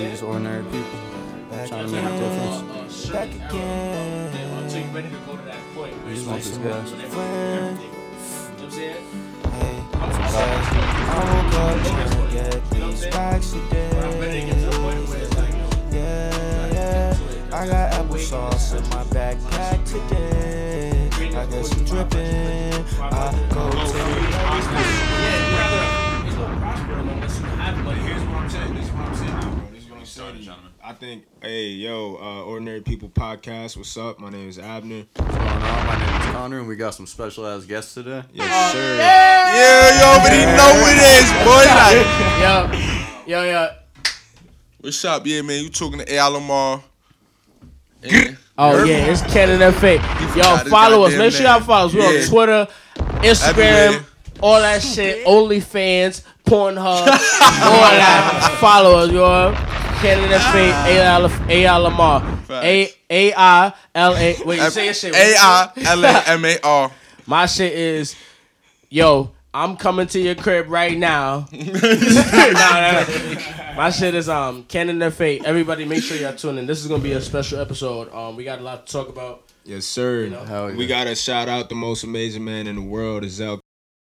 we just ordinary people trying to make a difference. Back again. Until you ready to go to that point. We just want this gas. Friend. You know what I'm saying? Hey, I woke up trying to get these racks today. Yeah, yeah. I got applesauce in my backpack today. I guess I'm dripping. I go to Here's what I'm saying. This is what I'm saying, bro. This is what I'm saying. I think, hey, yo, uh, Ordinary People Podcast. What's up? My name is Abner. What's going on? My name is Connor, and we got some special ass guests today. Yes, sir. Yeah, yo, but you already know what it is, boy. Like, Yo, yo, yo. What's up? Yeah, man, you talking to Ai Lamar. And Oh yeah, it's Canonf8. Yo, forgot his follow us. Make sure y'all follow us. We're Yeah. on Twitter, Instagram, all that shit. OnlyFans, Pornhub, all that. Follow us, yo. Canonf8, A. I. Lamar, A Facts. A I L A. Wait, you say your shit. A I L A M A R. My shit is, yo, I'm coming to your crib right now. My shit is um Canonf8. Everybody, make sure y'all tune in. This is gonna be a special episode. Um, we got a lot to talk about. Yes, sir. Hell yeah. We gotta shout out the most amazing man in the world, Azel.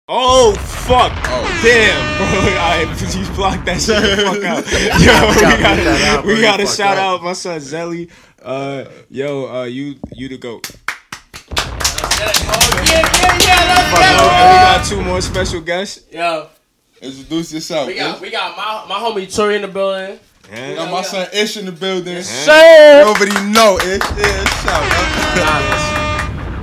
Oh fuck! Oh damn, bro! I you blocked that shit the fuck out. Yo, we gotta, out, we You gotta shout up. out my son Zelly. Uh, yo, uh, you you the goat. Oh yeah, yeah, yeah. And we got two more special guests. Yo, Introduce yourself. we got we got my my homie Tori in the building. We got my son Ish in the building. You Sir. already know Ish. Yeah, shout out.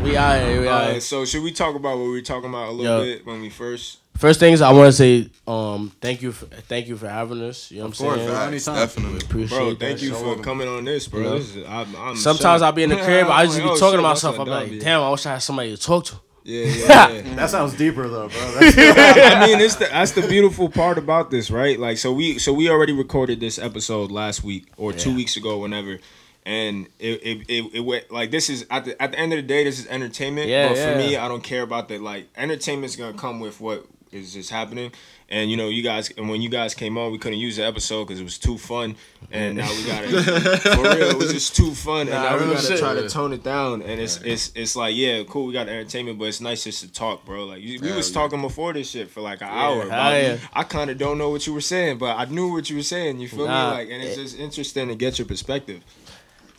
We out here. We out Uh, so should we talk about what we were talking about a little Yo. bit when we first? First things I want to say, um, thank you for thank you for having us. You know what I'm Of course, saying? man. Anytime. Definitely. Appreciate Bro, that. thank you for coming on this, bro. You know? This is, I'm, I'm Sometimes shocked. I'll be in the crib, I just be Oh, talking to my myself. son I'm like, Dobby. damn, I wish I had somebody to talk to. Yeah, yeah, yeah. That sounds deeper though, bro. That's I mean, it's the that's the beautiful part about this, right? Like, so we so we already recorded this episode last week or two weeks ago, whenever, and it it, it, it went like this is at the at the end of the day, this is entertainment. Yeah, but for me, I don't care about that. Like, entertainment's gonna come with what is just happening. And you know, you guys, and when you guys came on, we couldn't use the episode because it was too fun. And now we gotta, for real, it was just too fun. And Nah, now we real gotta shit. try to tone it down. And it's it's it's like, yeah, cool, we got entertainment, but it's nice just to talk, bro. Like you- we was talking before this shit for like an hour. hell yeah. I kind of don't know what you were saying, but I knew what you were saying. You feel Nah, me? Like, and it's just interesting to get your perspective.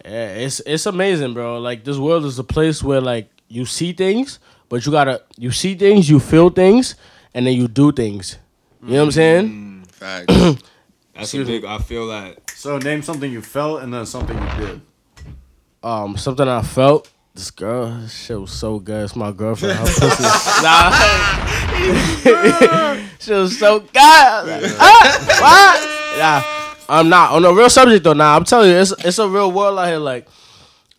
Yeah, it's it's amazing, bro. Like this world is a place where like you see things, but you gotta you see things, you feel things, and then you do things. You know what I'm saying? Facts. That's a big. I feel that. so name something you felt and then something you did. Um, something I felt. This girl, this shit was so good. It's my girlfriend. Her pussy. nah, she was so good. I ah, what? Nah, I'm not on a real subject though. Nah, I'm telling you, it's it's a real world out here. Like,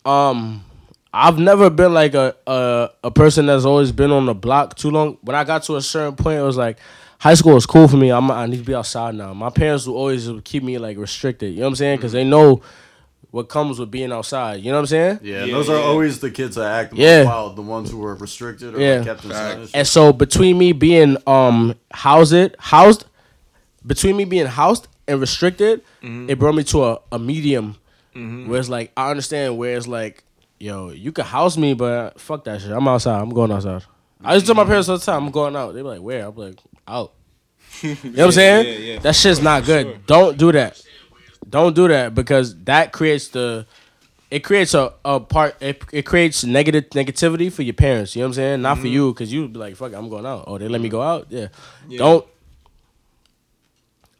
um, I've never been like a a, a person that's always been on the block too long. When I got to a certain point, it was like high school was cool for me. I'm I need to be outside now. My parents will always keep me like restricted. You know what I'm saying? Because they know what comes with being outside. You know what I'm saying? Yeah, Yeah, those are always the kids that act Yeah. wild, the ones who were restricted or Yeah. like, kept inside. and. And so between me being um housed housed between me being housed and restricted, mm-hmm. it brought me to a, a medium mm-hmm. where it's like I understand where it's like, yo, you can house me, but fuck that shit. I'm outside. I'm going outside. I used to tell my parents all the time, I'm going out. They be like, where? I'm like, out. You know what I'm saying? yeah, yeah, that shit's not good. sure. Don't do that. Don't do that because that creates the it creates a, a part it, it creates negative negativity for your parents, you know what I'm saying? Not for mm-hmm. you cuz you'd be like, fuck, it, I'm going out. Oh, they let me go out? Yeah. Don't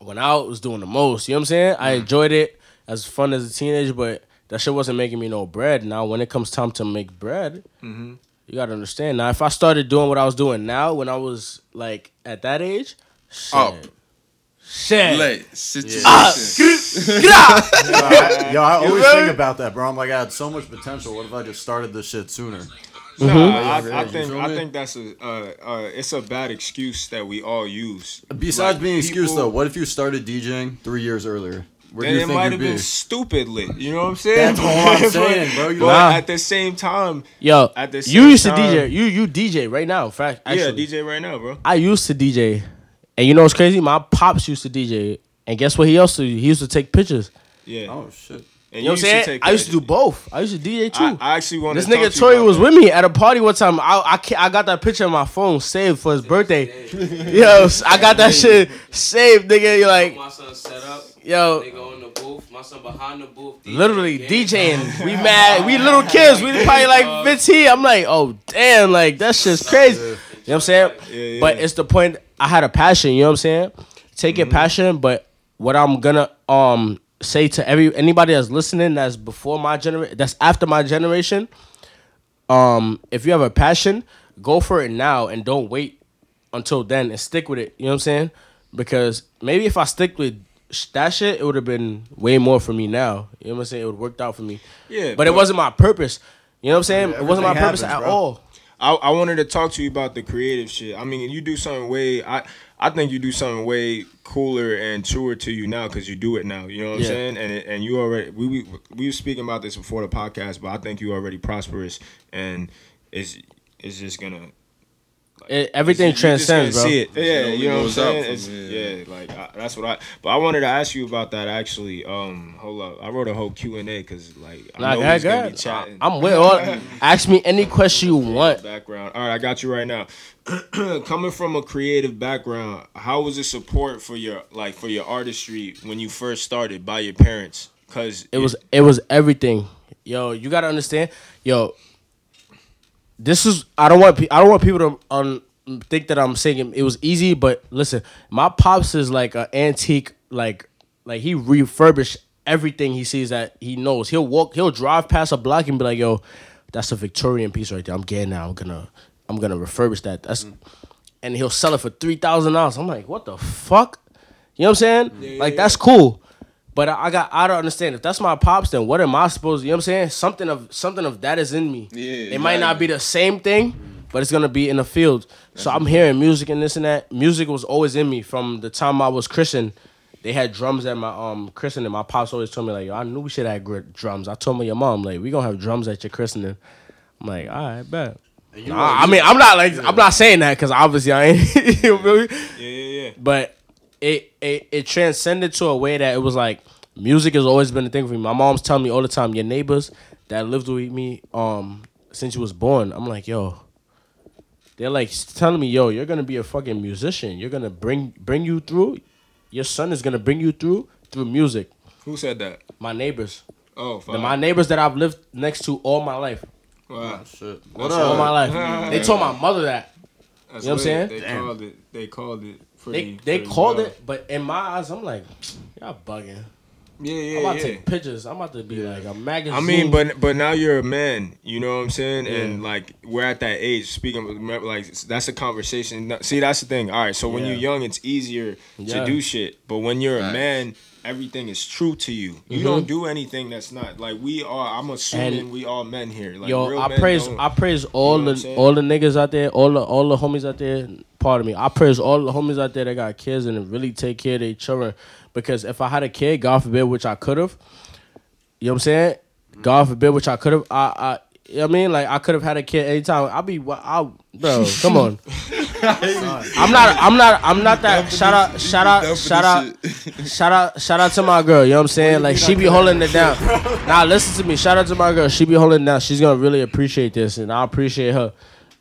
when I was doing the most, you know what I'm saying? I mm. enjoyed it as fun as a teenager, but that shit wasn't making me no bread. Now when it comes time to make bread, mm-hmm. you gotta understand. Now if I started doing what I was doing now when I was like at that age, shit. Up. Shit. Late. Situation. Get out! Yo, I, yo, I always think about that, bro. I'm like, I had so much potential. What if I just started this shit sooner? Mm-hmm. I, I think I think that's a uh, uh, it's a bad excuse that we all use. Besides Like, being an excuse, though, what if you started DJing three years earlier? Where do Then you it think might you'd have be? been stupid lit. You know what I'm saying? That's all I'm saying, bro. You but Nah. at the same time, Yo, At the same you same used to DJ. You you DJ right now. in Fact, actually, yeah, DJ right now, bro. I used to DJ, and you know what's crazy? My pops used to DJ, and guess what? He also he used to take pictures. Yeah. Oh shit. And You know what I'm used saying? I used to do both. I used to DJ too. I, I actually want this to nigga talk to you Tori about was that. with me at a party one time. I I, ca- I got that picture on my phone saved for his birthday. Yo, I got that shit saved, nigga. You're like, my son set up. yo, Nigga in the booth. My son behind the booth. DJ literally game. DJing. We mad. We little kids. We probably like 15. I'm like, oh damn, like that shit's crazy. You know what I'm saying? Yeah, yeah. But it's the point. I had a passion. You know what I'm saying? Take your passion, but what I'm gonna um say to every anybody that's listening that's before my generation, that's after my generation, um, if you have a passion, go for it now and don't wait until then and stick with it. You know what I'm saying? Because maybe if I stick with sh- that shit, it would have been way more for me now. You know what I'm saying? It would have worked out for me. Yeah, But, it wasn't my purpose. You know what I'm saying? it wasn't my everything purpose happens, at bro. all. I, I wanted to talk to you about the creative shit. I mean, you do something way I I think you do something way cooler and truer to you now because you do it now. You know what I'm saying? And it, and you already we, we we were speaking about this before the podcast, but I think you already prosperous and it's it's just gonna It, everything you just gonna transcends, bro. See it. Yeah, It you know what I'm saying? from It's, yeah, like I, that's what I. But I wanted to ask you about that actually. Um, hold up, I wrote a whole Q and A because like I Nah, know go we ahead, was go gonna be ahead. chatting. I'm with all. Ask me any question you want. background. All right, I got you right now. Coming from a creative background, how was the support for your like for your artistry when you first started by your parents? Cause It was it was everything. Yo, you gotta understand. Yo, this is I don't want I don't want people to um, think that I'm saying it was easy, but listen, my pops is like an antique, like like he refurbished everything he sees that he knows. He'll walk, he'll drive past a block and be like, "Yo, that's a Victorian piece right there. I'm getting that. I'm gonna I'm gonna refurbish that. That's and he'll sell it for three thousand dollars. I'm like, what the fuck? You know what I'm saying? like that's cool. But I, I got I don't understand. If that's my pops, then what am I supposed to you know what I'm saying? Something of something of that is in me. Yeah, It might not exactly. be the same thing, but it's gonna be in the field. So I'm hearing music and this and that. Music was always in me from the time I was christened. They had drums at my um christening. My pops always told me like, Yo, I knew we should have gr- drums. I told my your mom like, we gonna have drums at your christening. I'm like, all right, bet. Nah, I mean, I'm not like I'm not saying that because obviously I ain't. you feel me? yeah, yeah, yeah. but it, it it transcended to a way that it was like music has always been a thing for me. My mom's telling me all the time, your neighbors that lived with me um since you was born. I'm like, yo, they're like telling me, yo, you're gonna be a fucking musician. You're gonna bring bring you through. Your son is gonna bring you through through music. Who said that? My neighbors, Oh, The- fuck. my neighbors that I've lived next to all my life, wow. Shit. What all my life. They told my mother that. That's You know what I'm saying? They Damn. called it. They called it. They Pretty, they pretty called well. it, but in my eyes, I'm like, y'all bugging. Yeah, yeah, I'm about yeah. to take pictures. I'm about to be like a magazine. I mean, but but now you're a man. You know what I'm saying? And like we're at that age. Speaking of remember, like that's a conversation. See, that's the thing. All right, so when you're young, it's easier Yeah. to do shit. But when you're a man, everything is true to you. You Mhm. don't do anything that's not like we are. I'm assuming And- we all men here. Like yo, real I men praise don't- I praise all know the all the niggas out there, all the all the homies out there. Pardon me. I praise all the homies out there that got kids and really take care of their children. Because if I had a kid, God forbid, which I could have, you know what I'm saying? God forbid, which I could have. I, I, you know what I mean, like I could have had a kid anytime. I'll be, I, bro, come on. I'm not, I'm not, I'm not that. Shout out, shout out, shout out, shout out, shout out to my girl. You know what I'm saying? Like she be holding it down. Now listen to me. Shout out to my girl. She be holding it down. She's gonna really appreciate this, and I appreciate her.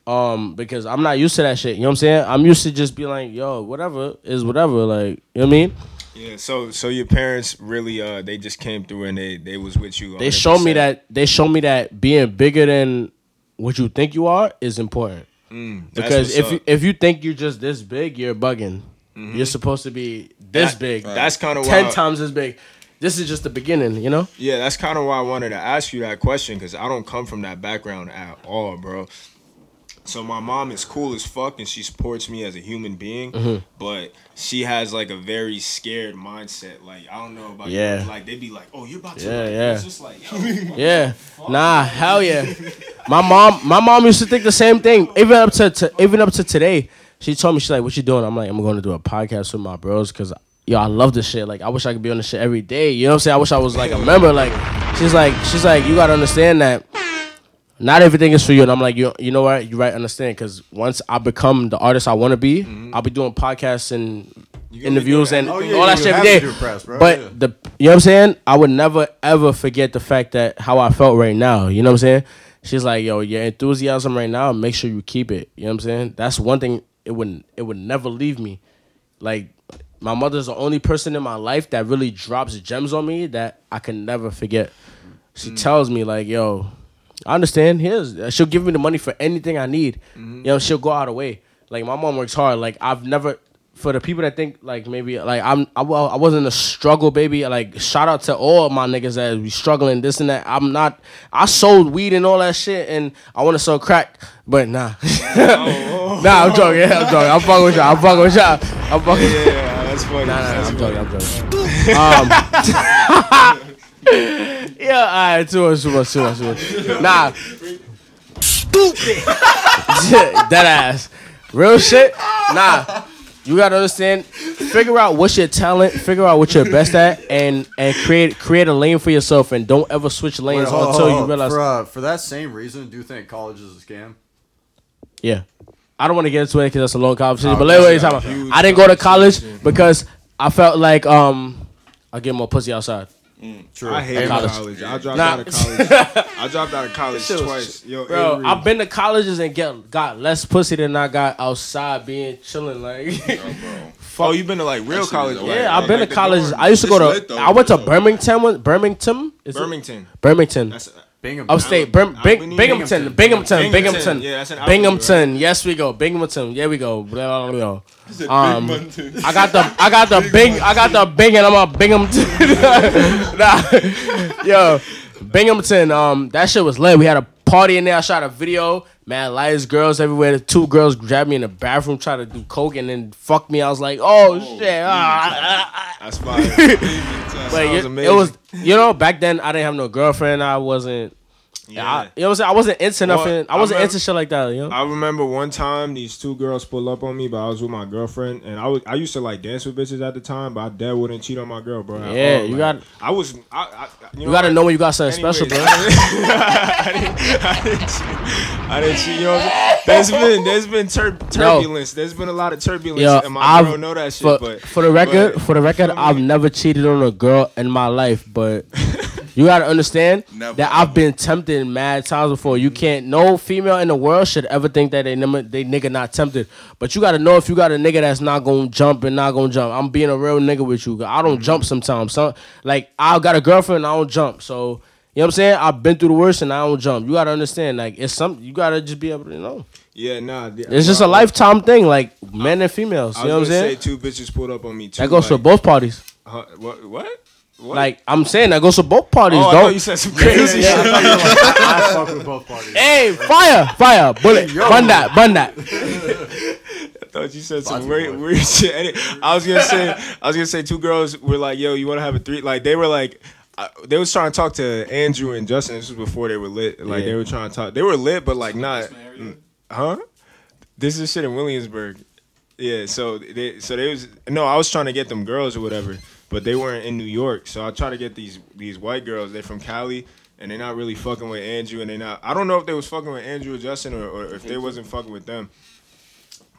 Um, because I'm not used to that shit. You know what I'm saying? I'm used to just be like, yo, whatever is whatever. Like, you know what I mean? Yeah. So so your parents really uh they just came through and they they was with you. They showed me that. They showed me that being bigger than what you think you are is important. Mm, Because if up. you if you think you're just this big, you're bugging. You're supposed to be this That- big, that's kind of ten times as big. This is just the beginning, you know. Yeah, that's kind of why I wanted to ask you that question because I don't come from that background at all, bro. So my mom is cool as fuck and she supports me as a human being, Mm-hmm. but she has like a very scared mindset. Like I don't know about Yeah. you, like they'd be like, "Oh, you're about to," Yeah, like, yeah. It's just like, yo, Yeah. Nah, hell yeah. My mom, my mom used to think the same thing. Even up to, to even up to today, she told me she's like, "What you doing?" I'm like, "I'm going to do a podcast with my bros because yo, I love this shit. Like, I wish I could be on this shit every day. You know what I'm saying? I wish I was like a member. Like, she's like, she's like, you gotta understand that." Not everything is for you, and I'm like, you, you know what? You right, understand? Because once I become the artist I want to be, I'll be doing podcasts and interviews and. Oh, yeah, all that shit every day. press, but yeah. the you know what I'm saying? I would never ever forget the fact that how I felt right now. You know what I'm saying? She's like, yo, your enthusiasm right now, make sure you keep it. You know what I'm saying? That's one thing it would it would never leave me. Like my mother's the only person in my life that really drops gems on me that I can never forget. She tells me like, yo, I understand. Here's she'll give me the money for anything I need. You know, she'll go out of way. Like my mom works hard. Like I've never for the people that think like maybe like I'm I, well, I wasn't a struggle baby. Like shout out to all my niggas that be struggling this and that. I'm not. I sold weed and all that shit, and I want to sell crack, but nah. nah, I'm joking. Yeah, I'm joking. I'm fucking with y'all. I'm fucking with y'all. I'm fucking. Yeah, yeah, that's funny. Nah, nah, nah, That's I'm funny. joking. I'm joking. Um, yeah, all right, too much, too much, too much. Nah. Stupid. Dead ass. Real shit. Nah. You gotta understand. Figure out what's your talent. Figure out what you're best at, and and create create a lane for yourself. And don't ever switch Wait, lanes hold until hold you realize. For, uh, for that same reason, do you think college is a scam? Yeah. I don't want to get into it because that's a long conversation. Oh, but that's let me a talk about. I didn't go to college because I felt like um I get more pussy outside. True. I hate College. college. I dropped Nah. out of college. I dropped out of college Shit was- twice. Yo, Bro, Avery, I've been to colleges and get got less pussy than I got outside being chilling like. Oh, you've been to like real college? is right? yeah, I've Like been to the college. I used to go to. lit, though. I went to It's Birmingham. Birmingham. Is it? Birmingham. Birmingham. That's Bingham. Upstate. Bir- Bing- Binghamton. Binghamton. Binghamton. Binghamton. Yeah, that's in Albany, Binghamton. Yes, we go. Binghamton. Yeah, we go. Blah, blah, blah. It's a big Um. I got the I got the bing I got the bing and I'm a Binghamton. nah, yo, Binghamton. Um, that shit was lit. We had a party in there. I shot a video. Man, lights, girls everywhere. The two girls grabbed me in the bathroom, tried to do coke, and then fuck me. I was like, oh, shit. ah, ah, ah. That's fine. Sounds it, it was, you know, back then I didn't have no girlfriend. I wasn't. Yeah. I, you know what I'm saying? I wasn't into Well, nothing. I I wasn't remember- into shit like that. You know. I remember one time these two girls pulled up on me, but I was with my girlfriend, and I was I used to like dance with bitches at the time, but I dead wouldn't cheat on my girl, bro. Yeah, all. you Like, got- I was. I, I, you, You gotta know when you got something Anyways, special, bro. I didn't, I didn't. I didn't cheat. You know, what I'm saying? there's been there's been tur- turbulence. There's been a lot of turbulence, Yo, and my I've- girl know that shit. for, but for the record, but- for the record. I've never cheated on a girl in my life, but you gotta understand Never, that I've been tempted mad times before. You can't. No female in the world should ever think that they never, they nigga not tempted. But you gotta know if you got a nigga that's not gonna jump and not gonna jump. I'm being a real nigga with you. I don't jump sometimes. Some like I got a girlfriend, I don't jump. So. You know what I'm saying? I've been through the worst and I don't jump. You gotta understand, like it's some you gotta just be able to know. yeah, nah. It's just a lifetime thing, like men and females. I You know what I'm saying? say two bitches pulled up on me too. That goes like, to both parties. Uh, what? What? What? Like I'm saying, that goes to both parties. oh, I don't. you said some crazy Yeah, shit. I thought you were like, I fuck with both parties. Hey, fire, fire, bullet, bun that, bun that. I thought you said some Body weird, weird shit. I was gonna say, I was gonna say, two girls were like, "Yo, you want to have a three? Like they were like, uh, they was trying to talk to Andrew and Justin. This was before they were lit. Like Yeah. they were trying to talk. They were lit, but like not, mm, huh? This is shit in Williamsburg. Yeah, so they, so they was no, I was trying to get them girls or whatever, but they weren't in New York. So I try to get these these white girls. They're from Cali. And they're not really fucking with Andrew, and they're not. I don't know if they was fucking with Andrew or Justin, or, or if they wasn't fucking with them.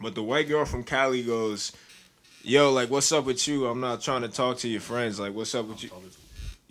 But the white girl from Cali goes, "Yo, like, what's up with you? I'm not trying to talk to your friends. Like, what's up with you?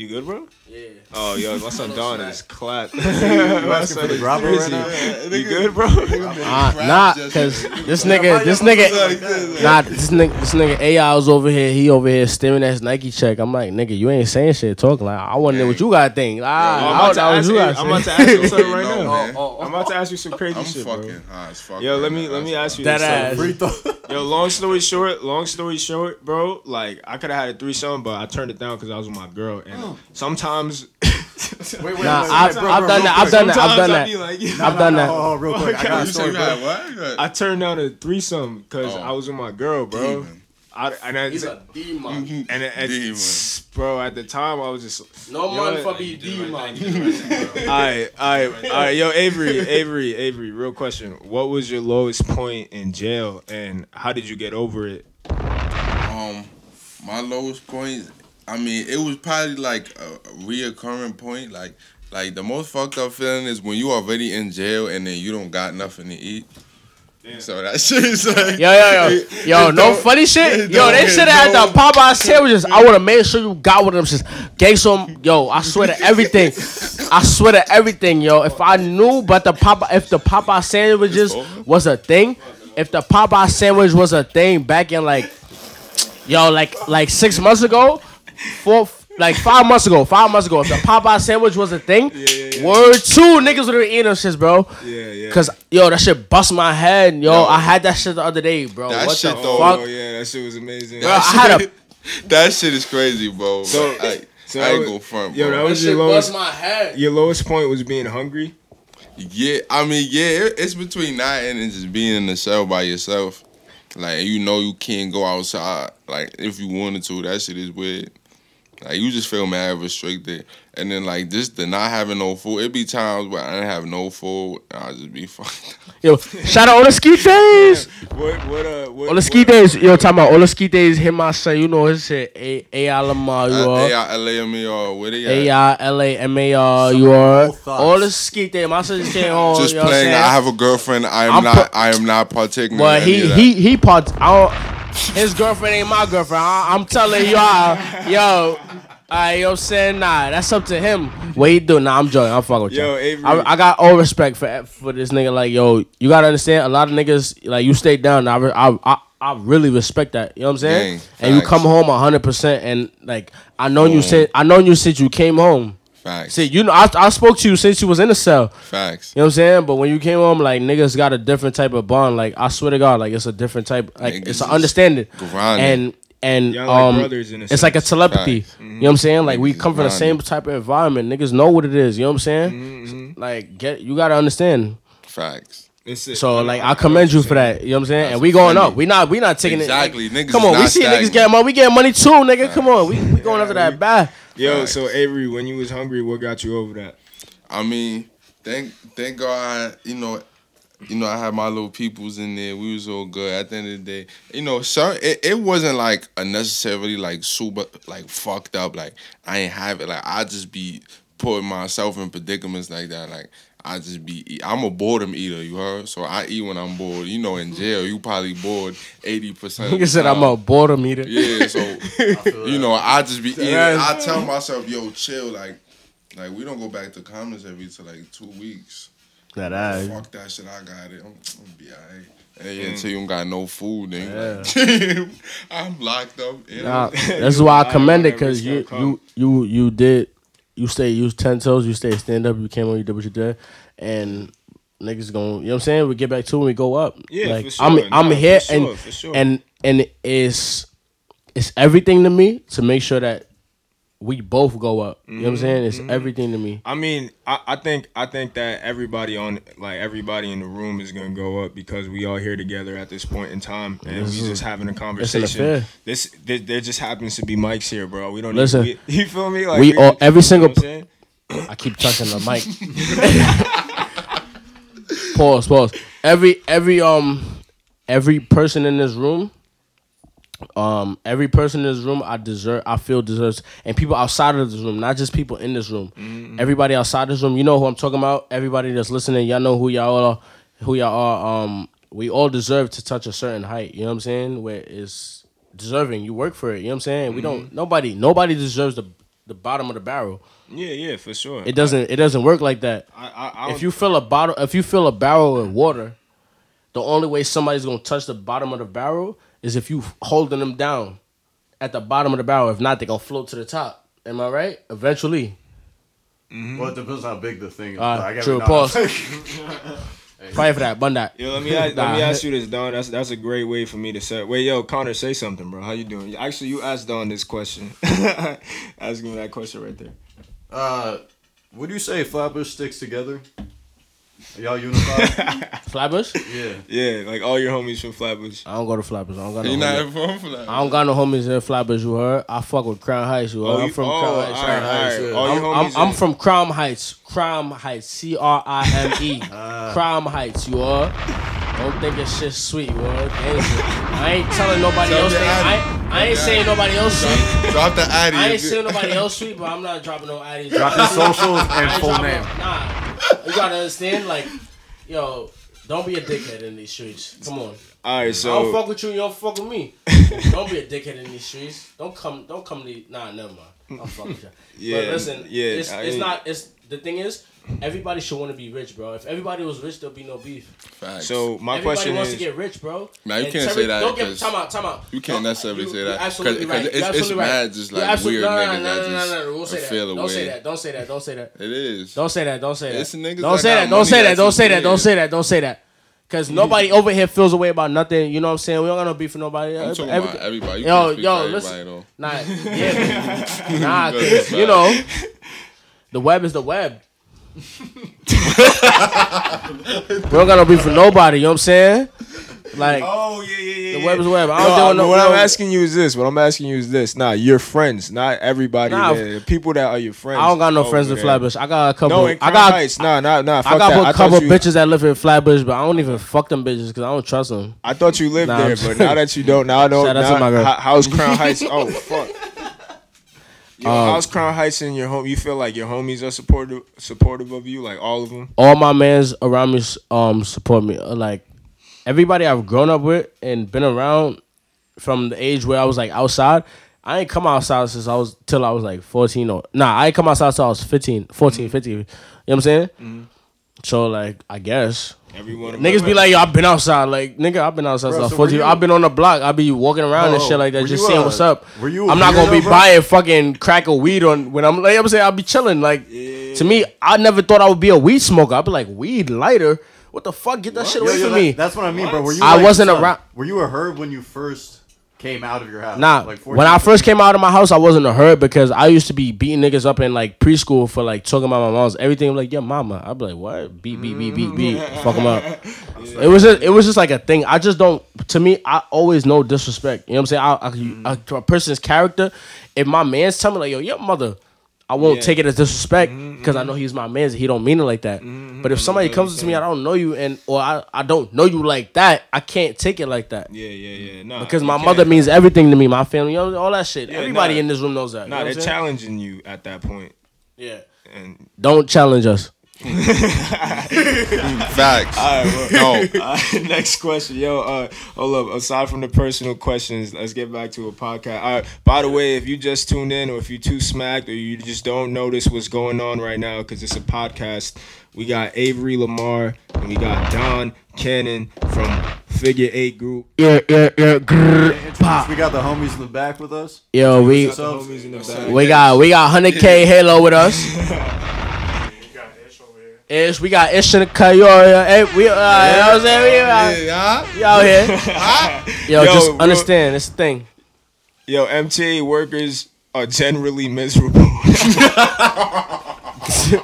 You good, bro? Yeah. Oh, yo, my son Don is clapped. You my asking for son the is grabber crazy. right now? You good, bro? Uh, nah, cause this nigga, this nigga, nah, this nigga, this nigga AI was over here. He over here staring at his Nike check. I'm like, nigga, you ain't saying shit, talking like I want to know what you got to think. I'm Ah, about to I ask you. I'm about to ask you something right now. man. I'm about to ask you some crazy I'm shit, fucking bro. high as fuck. Yo, let me let me ask you That this. ass. Yo, long story short, long story short, bro. Like I could have had a threesome, but I turned it down because I was with my girl. And sometimes, Wait, wait, Nah, wait, I've, wait, bro, I've bro, done that. I've done that. I've done sometimes I that. be like, I've done No, that. hold on, real quick. I got a You say story, bro. what? I turned down a threesome because Oh. I was with my girl, bro. Demon. I, and I, He's a demon. and, and, Demon. bro, at the time I was just No Yo, man for be demon. Alright, alright, alright. Yo, Avery, Avery, Avery. Real question: What was your lowest point in jail, and how did you get over it? Um, my lowest point. I mean, it was probably like a, a reoccurring point. Like, like the most fucked up feeling is when you already in jail and then you don't got nothing to eat. So that shit is like. Yo, yo, yo, yo, no don't- funny shit. Yo, they should have had the Popeye sandwiches. I would have made sure you got one of them. Just gave some. Yo, I swear to everything. I swear to everything, yo. If I knew, but the Popeye, if the Popeye sandwiches was a thing, if the Popeye sandwich was a thing back in like, yo, like like six months ago, four. Like five months ago, five months ago, if the Popeye sandwich was a thing, word two niggas would have eaten those shits, bro. Yeah, yeah. Cause yo, that shit bust my head, yo. Yo. I had that shit the other day, bro. That what shit the though- fuck? Oh yeah, that shit was amazing. Bro, I had a that shit is crazy, bro. So- I, so I ain't was- go front, yo, bro. that that was shit your bust lowest. my head. Your lowest point was being hungry. Yeah, I mean, yeah, it, it's between that and just being in the cell by yourself. Like you know, you can't go outside. Like if you wanted to, that shit is weird. Like you just feel mad restricted, and then like just the not having no food. It be times where I didn't have no food, and I just be fucked. Yo, shout out all the ski days. What what uh what, All the ski what- days. Yo, talking about all the ski days. Hit my son. You know his shit. A A I Lamar. You Uh, are. A-I-L-A-M-E-R, where they A at? I L A M A R. You are. All the ski days. My son just came home. Just you know what I'm playing. I have a girlfriend. I am not. I am not partaking. Well, he he he part. I don't, his girlfriend ain't my girlfriend. I, I'm telling y'all, yo. I, know I'm saying? Nah, that's up to him. What he do? Nah, I'm joking. I'm fucking with Yo, you. Avery. I, I got all respect for for this nigga. Like, yo, you gotta understand. A lot of niggas, like, you stay down. I, I, I, I really respect that. You know what I'm saying? Gang, and you come home 100, percent and like, I known you since I known you since you came home. Facts. See, you know, I, I spoke to you since you was in the cell. Facts. You know what I'm saying? But when you came home, like niggas got a different type of bond. Like I swear to God, like it's a different type. Like Niggas it's an understanding. grinding. And and Y'all like um, brothers in a it's like a sense. telepathy. Facts. You know what I'm saying? Like we come from the same type of environment. Niggas know what it is. You know what I'm saying? Mm-hmm, Like get you gotta understand. Facts. It's. So I- like I- I commend you for that. You know what I'm saying? That's and we going funny. up. We not we not taking Exactly. it. Like, Niggas come is on, we not see niggas getting money. We getting money too, nigga. Come on, we we going after that bad. Yo, Facts. so Avery, when you was hungry, what got you over that? I mean, thank thank God, you know, you know, I had my little peoples in there. We was all good. At the end of the day, you know, so it, it wasn't like unnecessarily like super like fucked up. Like I ain't have it. Like I just be putting myself in predicaments like that. Like I just be I'm a boredom eater. You heard? So I eat when I'm bored. You know, in mm-hmm. jail you probably bored eighty percent. You said I'm a boredom eater. Yeah, so you know, I just be eating. I tell myself, yo, chill. Like, like we don't go back to comments every to like two weeks. That ass. Fuck that shit. I got it. I'm, I'm gonna be alright. And yeah, until you don't got no food, then you like, I'm locked up. Nah, that's why I commend it because you you you you did you stay you was ten toes you stay stand up you came on you did what you did and niggas going you know what I'm saying we get back to it when we go up Yeah, like for sure. I'm I'm Nah, here for sure, and for sure. and and it's it's everything to me to make sure that we both go up you know what I'm Mm-hmm, saying it's everything to me I mean, I, I think I think that everybody on like everybody in the room is gonna go up because we all here together at this point in time and we're just having a conversation. affair. This there, just happens to be mics here, bro. We don't Listen, Need, we, you feel me? Like we all- every single saying? I keep touching the mic. pause, pause. Every every um every person in this room, um, every person in this room I deserve I feel deserves and people outside of this room, not just people in this room. Everybody outside this room, you know who I'm talking about. Everybody that's listening, y'all know who y'all are who y'all are. Um we all deserve to touch a certain height, you know what I'm saying? Where it's deserving. You work for it, you know what I'm saying? We don't nobody nobody deserves the the bottom of the barrel. Yeah, yeah, for sure. It doesn't. It doesn't work like that. I, I, I If you fill a bottle, if you fill a barrel with water, the only way somebody's gonna touch the bottom of the barrel is if you holding them down at the bottom of the barrel. If not, they gonna float to the top. Am I right? Eventually. Well, it depends how big the thing is. Uh, I gotta true. know. Pause. Fight for that. Bun that. Yo, let me ask, let Nah. me ask you this, Don. That's that's a great way for me to say. Wait, yo, Connor, say something, bro. How you doing? Actually, you asked Don this question. Asking him that question right there. Uh, would you say Flatbush sticks together? Are y'all unified? Flatbush? yeah. Yeah, like all your homies from Flatbush. I don't go to Flatbush. I don't got no. You not homies. informed for that? I don't got no homies in Flatbush. You heard? I fuck with Crown Heights. You heard? Oh, I'm you- from oh, Crown Heights. all right, all right. yeah. All your I'm, homies I'm, I'm from Crown Heights. Crown Heights. C R I M E. Ah. Crown Heights. You are. Don't think it's shit sweet. You are. I ain't telling nobody Tell else. me Thing. Addy. I, ain't- I saying nobody else sweet. Drop the Addy. I ain't saying nobody else sweet, but I'm not dropping no addies. Drop your socials and full name. Nah, you gotta understand. Like, yo, Don't be a dickhead in these streets. Come on. All right, I don't fuck with you. You don't fuck with me. don't be a dickhead in these streets. Don't come. Don't come to. Nah, never mind. I'm fuck with you. Yeah, But listen. yeah, It's, it's not. It's the thing is. Everybody should want to be rich, bro. If everybody was rich, there'll be no beef. Facts. so my question is. everybody question wants is, to get rich, bro. Nah, you And can't Terry- say that Don't get 'cause time out. Time out. you can't No, necessarily say you're that. 'Cause- absolutely 'cause right. it's- You're it's absolutely right. mad just, like, absolutely- weird no, no, niggas no, that no, no, no, no, Don't say that. feel Don't away. say that. Don't say that. Don't say that. it is. Don't say that. Don't say that. It's niggas don't say that. Don't say that. that Don't say that. Don't say that. Don't say that. Cause nobody over here feels away about nothing. You know what I'm saying? We don't got no beef for nobody. I'm talking Every- about everybody. You Yo, can't speak yo, for everybody, listen. though. Nah, yeah, nah, Good, 'cause, you know, the web is the web. We don't got no beef for nobody. You know what I'm saying? Like oh yeah, yeah, yeah. the web is web. I don't deal with no. what no- I'm asking you is this. What I'm asking you is this. Nah, your friends, not everybody. Nah, there. The people that are your friends. I don't got no oh, friends in there. Flatbush. I got a couple. No, in I got. Heights. Nah, nah, nah. Fuck I got that. a I couple you, bitches that live in Flatbush, but I don't even fuck them bitches because I don't trust them. I thought you lived Nah, there, but now that you don't, now I don't. Shout out to my girl. how's Crown Heights? Oh fuck. Yo, Um, how's Crown Heights in your home? You feel like your homies are supportive, supportive of you, like all of them. all my mans around me um support me. Uh, Like everybody I've grown up with and been around from the age where I was like outside. I ain't come outside since I was till I was like 14 or nah, I ain't come outside till I was 15, 14, 15. You know what I'm saying? So like I guess Everyone. niggas be like, yo, I've been outside. Like nigga, I've been outside Bro, since I was so were 14. you- I've been on the block. I be walking around and shit like that, just seeing what's up. were you I'm not gonna be bro? buying fucking crack or weed on when I'm like I'm saying I'll be chilling. Like to me, I never thought I would be a weed smoker. I'd be like weed lighter. What the fuck? Get that shit away yo, from that- me. That's what I mean, bro. Were you? I like, wasn't around- Were you a herb when you first came out of your house? Nah, Like when I first came out of my house, I wasn't a herd because I used to be beating niggas up in like preschool for like talking about my mom's everything. Like, yeah, mama. I'd be like, what? Beat, beat, beat, beat, beat. Mm. Fuck them up. It was just, it was just like a thing. I just don't. To me, I always know disrespect. You know what I'm saying? I, I, to a person's character. If my man's telling me like, yo, your mother. I won't Yeah. take it as disrespect mm-hmm, because I know mm-hmm. he's my man. He don't mean it like that. Mm-hmm, but if somebody comes to me, I don't know you, and or I, I don't know you like that, I can't take it like that. Yeah, yeah, yeah. Nah, Because my can't. mother means everything to me, my family, you all that shit. Yeah, Everybody nah. in this room knows that. you Nah, know they're challenging you at that point, Yeah. and Don't challenge us. Facts. no. Uh, next question, yo. Uh, hold up. Aside from the personal questions, let's get back to a podcast. All right. By the way, if you just tuned in, or if you too smacked, or you just don't notice what's going on right now, because it's a podcast, we got Avery Lamar and we got Don Cannon from Figure Eight Group. Yeah, yeah, yeah. grrr, Introduce- pop. we got the homies in the back with us. Yo, we So, Homies in the back. we got we got 100k Halo with us. Ish, we got Ish in the cut. Yo, yo, hey, we, uh, you know what I'm saying? We, uh, Yeah. we out here. Yo, Yo, just bro. understand this thing. Yo, MTA workers are generally miserable.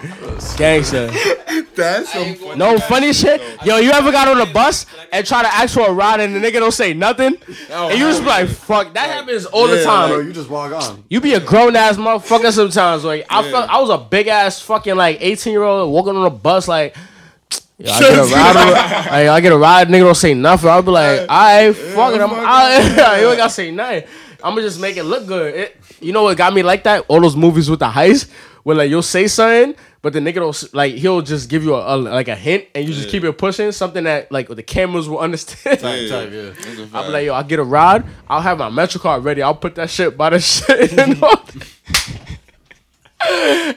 Gangster. That's some No funny shit. Yo, you ever got on a bus and try to ask for a ride and the nigga don't say nothing? And you just be like, fuck, that happens all the Yeah, time. bro, you just walk on. You be a grown ass motherfucker sometimes. Like I felt I was a big ass fucking like eighteen year old walking on a bus like. Yo, I get a ride. like, I get a ride. Nigga don't say nothing. I'll be like, alright, fuck it. I'm out. you ain't gotta say nothing. I'm gonna just make it look good. It, you know what got me like that? All those movies with the heist, where like you'll say something, but the nigga don't like he'll just give you a, a- like a hint, and you just keep it pushing something that like the cameras will understand. Type, type, yeah. I'll be like, yo, I'll get a ride. I'll have my Metro card ready. I'll put that shit by the shit. And all.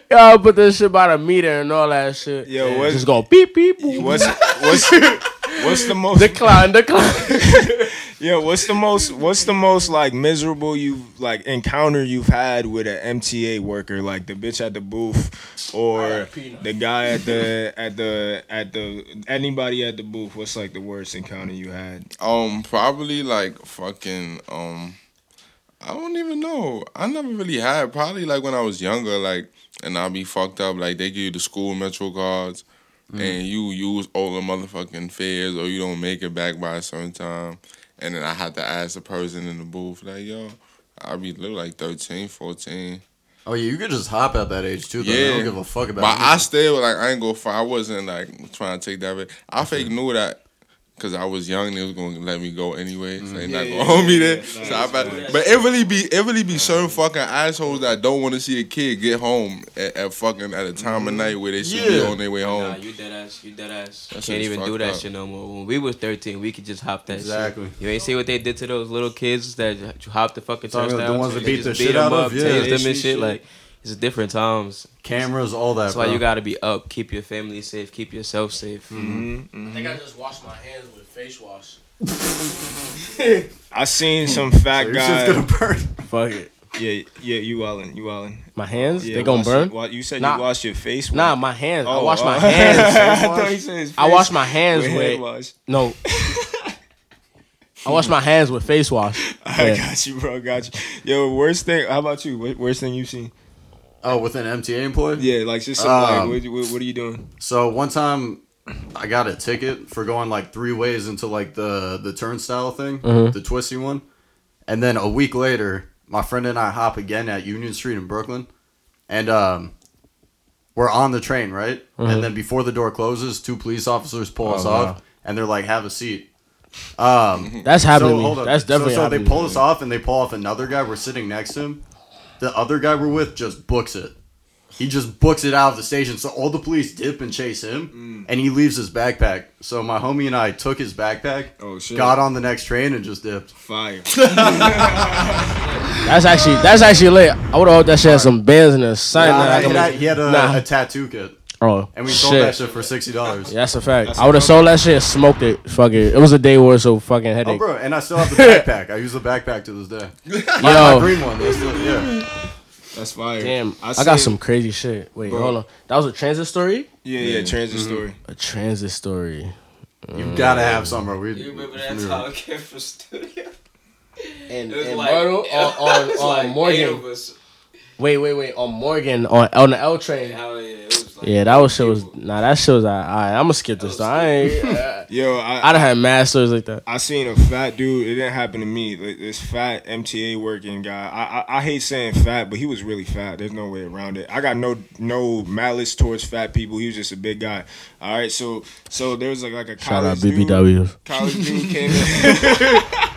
yo, I'll put that shit by the meter and all that shit. Yo, what's- just go beep beep. boop. What's what's what's the most Decline, decline. Yeah, what's the most what's the most like miserable you've like encounter you've had with an MTA worker, like the bitch at the booth or the guy at the at the at the anybody at the booth? What's like the worst encounter you had? Um, probably like fucking um, I don't even know. I never really had. Probably like when I was younger, like, and I'll be fucked up. Like they give you the school metro cards, Mm. and you use all the motherfucking fares, or you don't make it back by a certain time, and then I had to ask the person in the booth, like, yo, I be little like 13, 14. Oh yeah, you could just hop at that age too. Though. I Yeah. don't give a fuck about. But I still like I ain't go far. I wasn't like trying to take that. Way. I fake knew that Cause I was young, and they was gonna let me go anyway. So they mm. not gonna yeah, hold me yeah, there. yeah. So I bet, but it really be it really be certain fucking assholes that don't want to see a kid get home at, at fucking at a time of mm. night where they should be on their way home. Nah, home. you dead ass. You dead ass. That Can't even do that up. shit no more. When we was 13, we could just hop that Exactly. shit. You ain't see what they did to those little kids that hopped the fucking Talking about the ones that beat just the shit them out of? up, Yeah. tased They them and shit. shit. Like it's different times. Cameras, all that. That's why bro. you gotta be up. Keep your family safe. Keep yourself safe. Mm-hmm. I think I just washed my hands with face wash. I seen some fat Your guy. shit's gonna burn. Fuck it. Yeah, yeah, you wildin', you wildin'. My hands, Yeah, they gonna burn? your- wa- you said Nah. you wash your face. with- Nah, my hands. I Oh, wash my hands. I thought you said his I wash my hands with with, wash. no. I wash my hands with face wash. I Yeah. got you, bro. Got you. Yo, worst thing. How about you? Worst thing you've seen? Oh, with an MTA employee. Yeah, like just some like, Um, what, what, what are you doing? So one time, I got a ticket for going like three ways into like the the turnstile thing, Mhm. the twisty one, and then a week later, my friend and I hop again at Union Street in Brooklyn, and um, we're on the train, right? Mhm. And then before the door closes, two police officers pull us Oh, off, and they're like, "Have a seat." Um, That's happened so, hold up. That's definitely so, so happened they to pull me. us off and they pull off another guy. We're sitting next to him. The other guy we're with just books it. He just books it out of the station. So all the police dip and chase him, mm. and he leaves his backpack. So my homie and I took his backpack, Oh shit! got on the next train, and just dipped. fire. That's actually that's actually lit. I would have hoped that shit had some bands in there. Something Nah, that I he, had, he had a, Nah. a tattoo kit, Oh, and we sold shit. that shit for sixty dollars. Yeah, that's a fact. That's I would have sold that shit, smoked it. Fuck it. It was a day worth of fucking oh, headache. Oh, bro, and I still have the backpack. I use the backpack to this day. My, Yo. my green one. That's still, yeah. That's fire. Damn, I, seen- got some crazy shit. Wait, Bro. hold on. That was a transit story. Yeah, yeah. Mm-hmm. Transit mm-hmm. story. A transit story. You gotta have mm. some, bro. We, You remember that familiar. time came from studio? And, It was and like Myrtle on, on, on like eight Morgan. Wait, wait, wait. On Morgan on on the L train. Yeah, it was like Yeah, that was shit was nah. That shit was alright. I'm gonna skip this. Though. I ain't. Yo, I, I'd have had masters like that. I seen a fat dude. It didn't happen to me. Like, This fat MTA working guy. I, I I hate saying fat, but he was really fat. There's no way around it. I got no no malice towards fat people. He was just a big guy. All right, so so there was like like a Shout out college dude. College dude came in.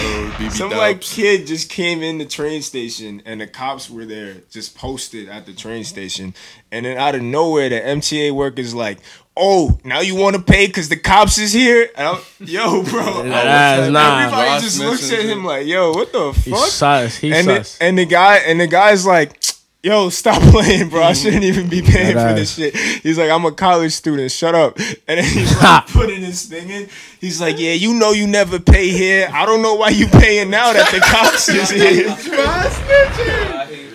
Shout BB Some like kid just came in the train station and the cops were there, just posted at the train station, and then out of nowhere the MTA workers like, "Oh, now you want to pay because the cops is here?" And I'm, Yo, bro, I was That's like- nah. everybody Ross just looks at him like, "Yo, what the He fuck?" sus. He and the, sus. and the guy and the guy's like. Yo, stop playing, bro. I shouldn't even be paying That for this shit. He's like, I'm a college student. Shut up. And then he's like putting his thing in. He's like, Yeah, you know you never pay here. I don't know why you paying now that the cops is here.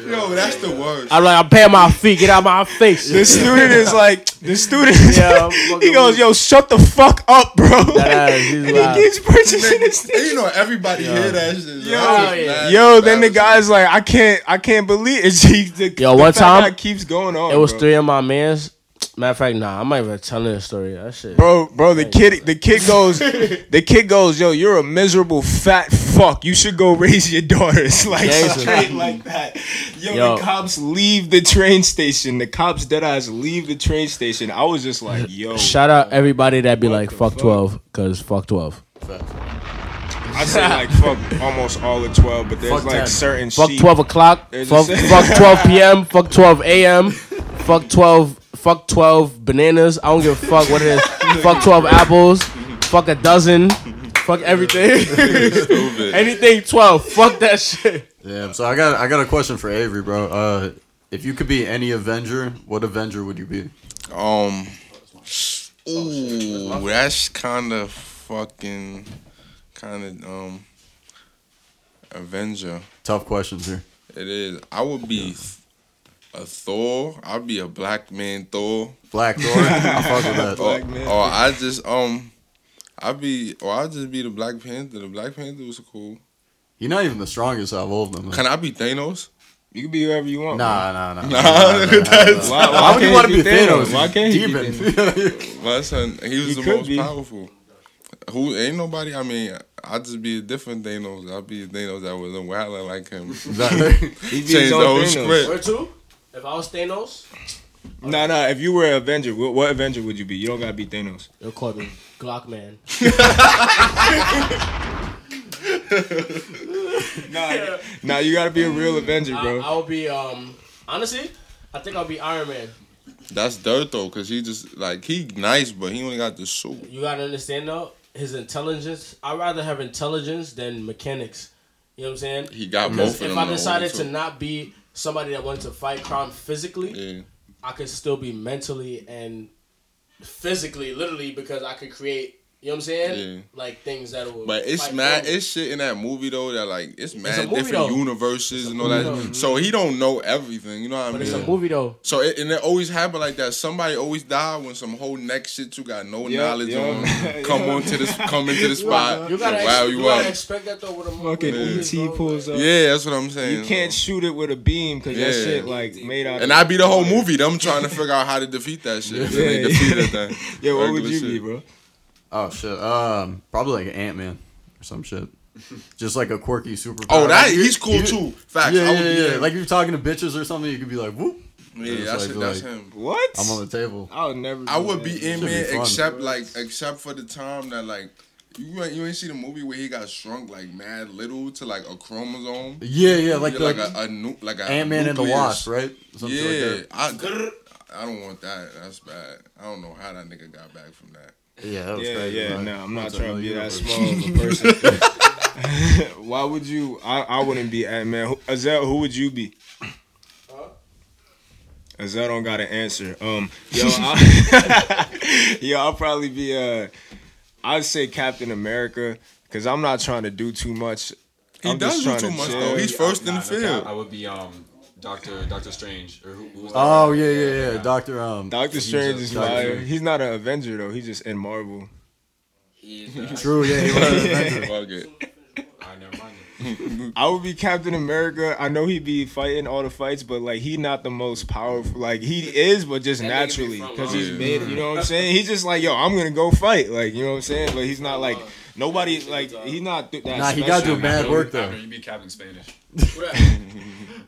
Yo, that's the worst. I'm like, I'm paying my fee. Get out my face. The student is like, the student is Yeah, he goes, with- Yo, shut the fuck up, bro. That ass, he's and he keeps purchasing this thing. You know everybody hear that shit. Yo, That was oh, yeah. mad Yo, then the guy's like, I can't, I can't believe it. He, the, Yo, the one time, guy keeps going on. It was bro. three of my mans. Matter of fact, nah, I'm not even telling the story. That shit. Bro, bro, the kid, uh, the kid goes, the kid goes, yo, you're a miserable fat fuck. You should go raise your daughters, like Gangster. straight like that. Yo, Yo. the cops leave the train station. The cops dead eyes leave the train station. I was just like, yo, Shout out everybody that be like fuck fuck? twelve, cause fuck twelve. I say like fuck almost all of twelve, but there's Fuck like 10. certain Fuck sheep. twelve o'clock. Fuck, a- fuck twelve p.m. Fuck twelve a.m. Fuck twelve. Fuck twelve bananas. I don't give a fuck what it is. fuck twelve apples. Fuck a dozen. Fuck everything. Anything twelve. Fuck that shit. Yeah, so I got I got a question for Avery, bro. Uh, if you could be any Avenger, what Avenger would you be? Um. Ooh, that's kind of fucking, kind of um. Avenger. Tough questions here. It is. I would be th- a Thor. I'd be a black man Thor. Black Thor. I fuck with that. Or, Black man or I just um. I'd be, or I'd just be the Black Panther. The Black Panther was cool. You're not even the strongest out of all of them. Can I be Thanos? You can be whoever you want. Nah, nah, nah. Nah, Why, that's- Why- why why would you want to be be Thanos? Thanos? Why can't he be Demon. My son, he was He the most be. powerful. Who ain't nobody? I mean, I'd just be a different Thanos. I'd be a Thanos that was a wildin' like him. He'd be his Change the whole Thanos. script. Where to? If I was Thanos, Nah, nah. If you were an Avenger, what, what Avenger would you be? You don't gotta be Thanos. They'll call me Glock Man. Nah, nah. You gotta be a real Avenger, bro. I, will be um honestly, I think I'll be Iron Man. That's dirt though, cause he just like he nice, but he only got the suit. You gotta understand though, his intelligence. I'd rather have intelligence than mechanics. You know what I'm saying? He got Because both of if them. I decided to not be somebody that wanted to fight crime physically, yeah. I could still be mentally and physically, literally, because I could create. You know what I'm saying? Yeah. Like things that will. But it's mad. for. It's shit in that movie though that like it's mad movie, different though. universes and all that. though. So he don't know everything. You know what I mean? But it's a movie though. So it, and it always happen like that. Somebody always die when some whole next shit you got no Yeah, knowledge yeah. on come onto this come into the spot. You gotta, wow you you gotta up. expect that though with a. Fucking movies, ET pulls up. Yeah, that's what I'm saying. You can't shoot it with a beam because that shit like made out. And I be the whole movie. Them trying to figure out how to defeat that shit. And Yeah. Yeah, what would you be, bro? Oh shit. Um, probably like Ant Man or some shit. Just like a quirky super. Oh, that he's cool too. Facts. Yeah, I would yeah, yeah. Like if you're talking to bitches or something, you could be like, "Whoop." yeah, that's, like- that's like- him. What? I'm on the table. I would never. I would that. be in Should be man fun. except like except for the time that like you ain't, you ain't see the movie where he got shrunk like mad little to like a chromosome. Yeah, yeah, like Yeah, the like a, a nu- like a Ant Man and the nucleus. Wasp, right? Some shit Yeah, like that. I, I don't want that. That's bad. I don't know how that nigga got back from that. Yeah, that was Yeah, crazy. yeah. bro. No, I'm not That's trying to be that universe. small of a person. Why would you? I, I wouldn't be Ant Man. Who- Azel, who would you be? Azel don't got an answer. Um, yo, I, yo, I'll probably be uh, I'd say Captain America because I'm not trying to do too much. He I'm does just do too to much chill. though. He's first in Nah, the no cap, field. I would be um Doctor Doctor Strange or who, who was? Oh yeah, yeah, yeah. Doctor Um. Doctor Strange a- is Doctor fire. Strange. He's not an Avenger though. He's just in Marvel. True. Yeah, he was an Avenger. Fuck it. I never mind. I would be Captain America. I know he'd be fighting all the fights, but like he not the most powerful. Like he is, but just That naturally because he's Island. made. You know what I'm saying? He's just like, yo, I'm gonna go fight. Like you know what I'm saying? But he's not like nobody. Like he's not th- that. Nah, he gotta do bad work though. You be Captain Spanish.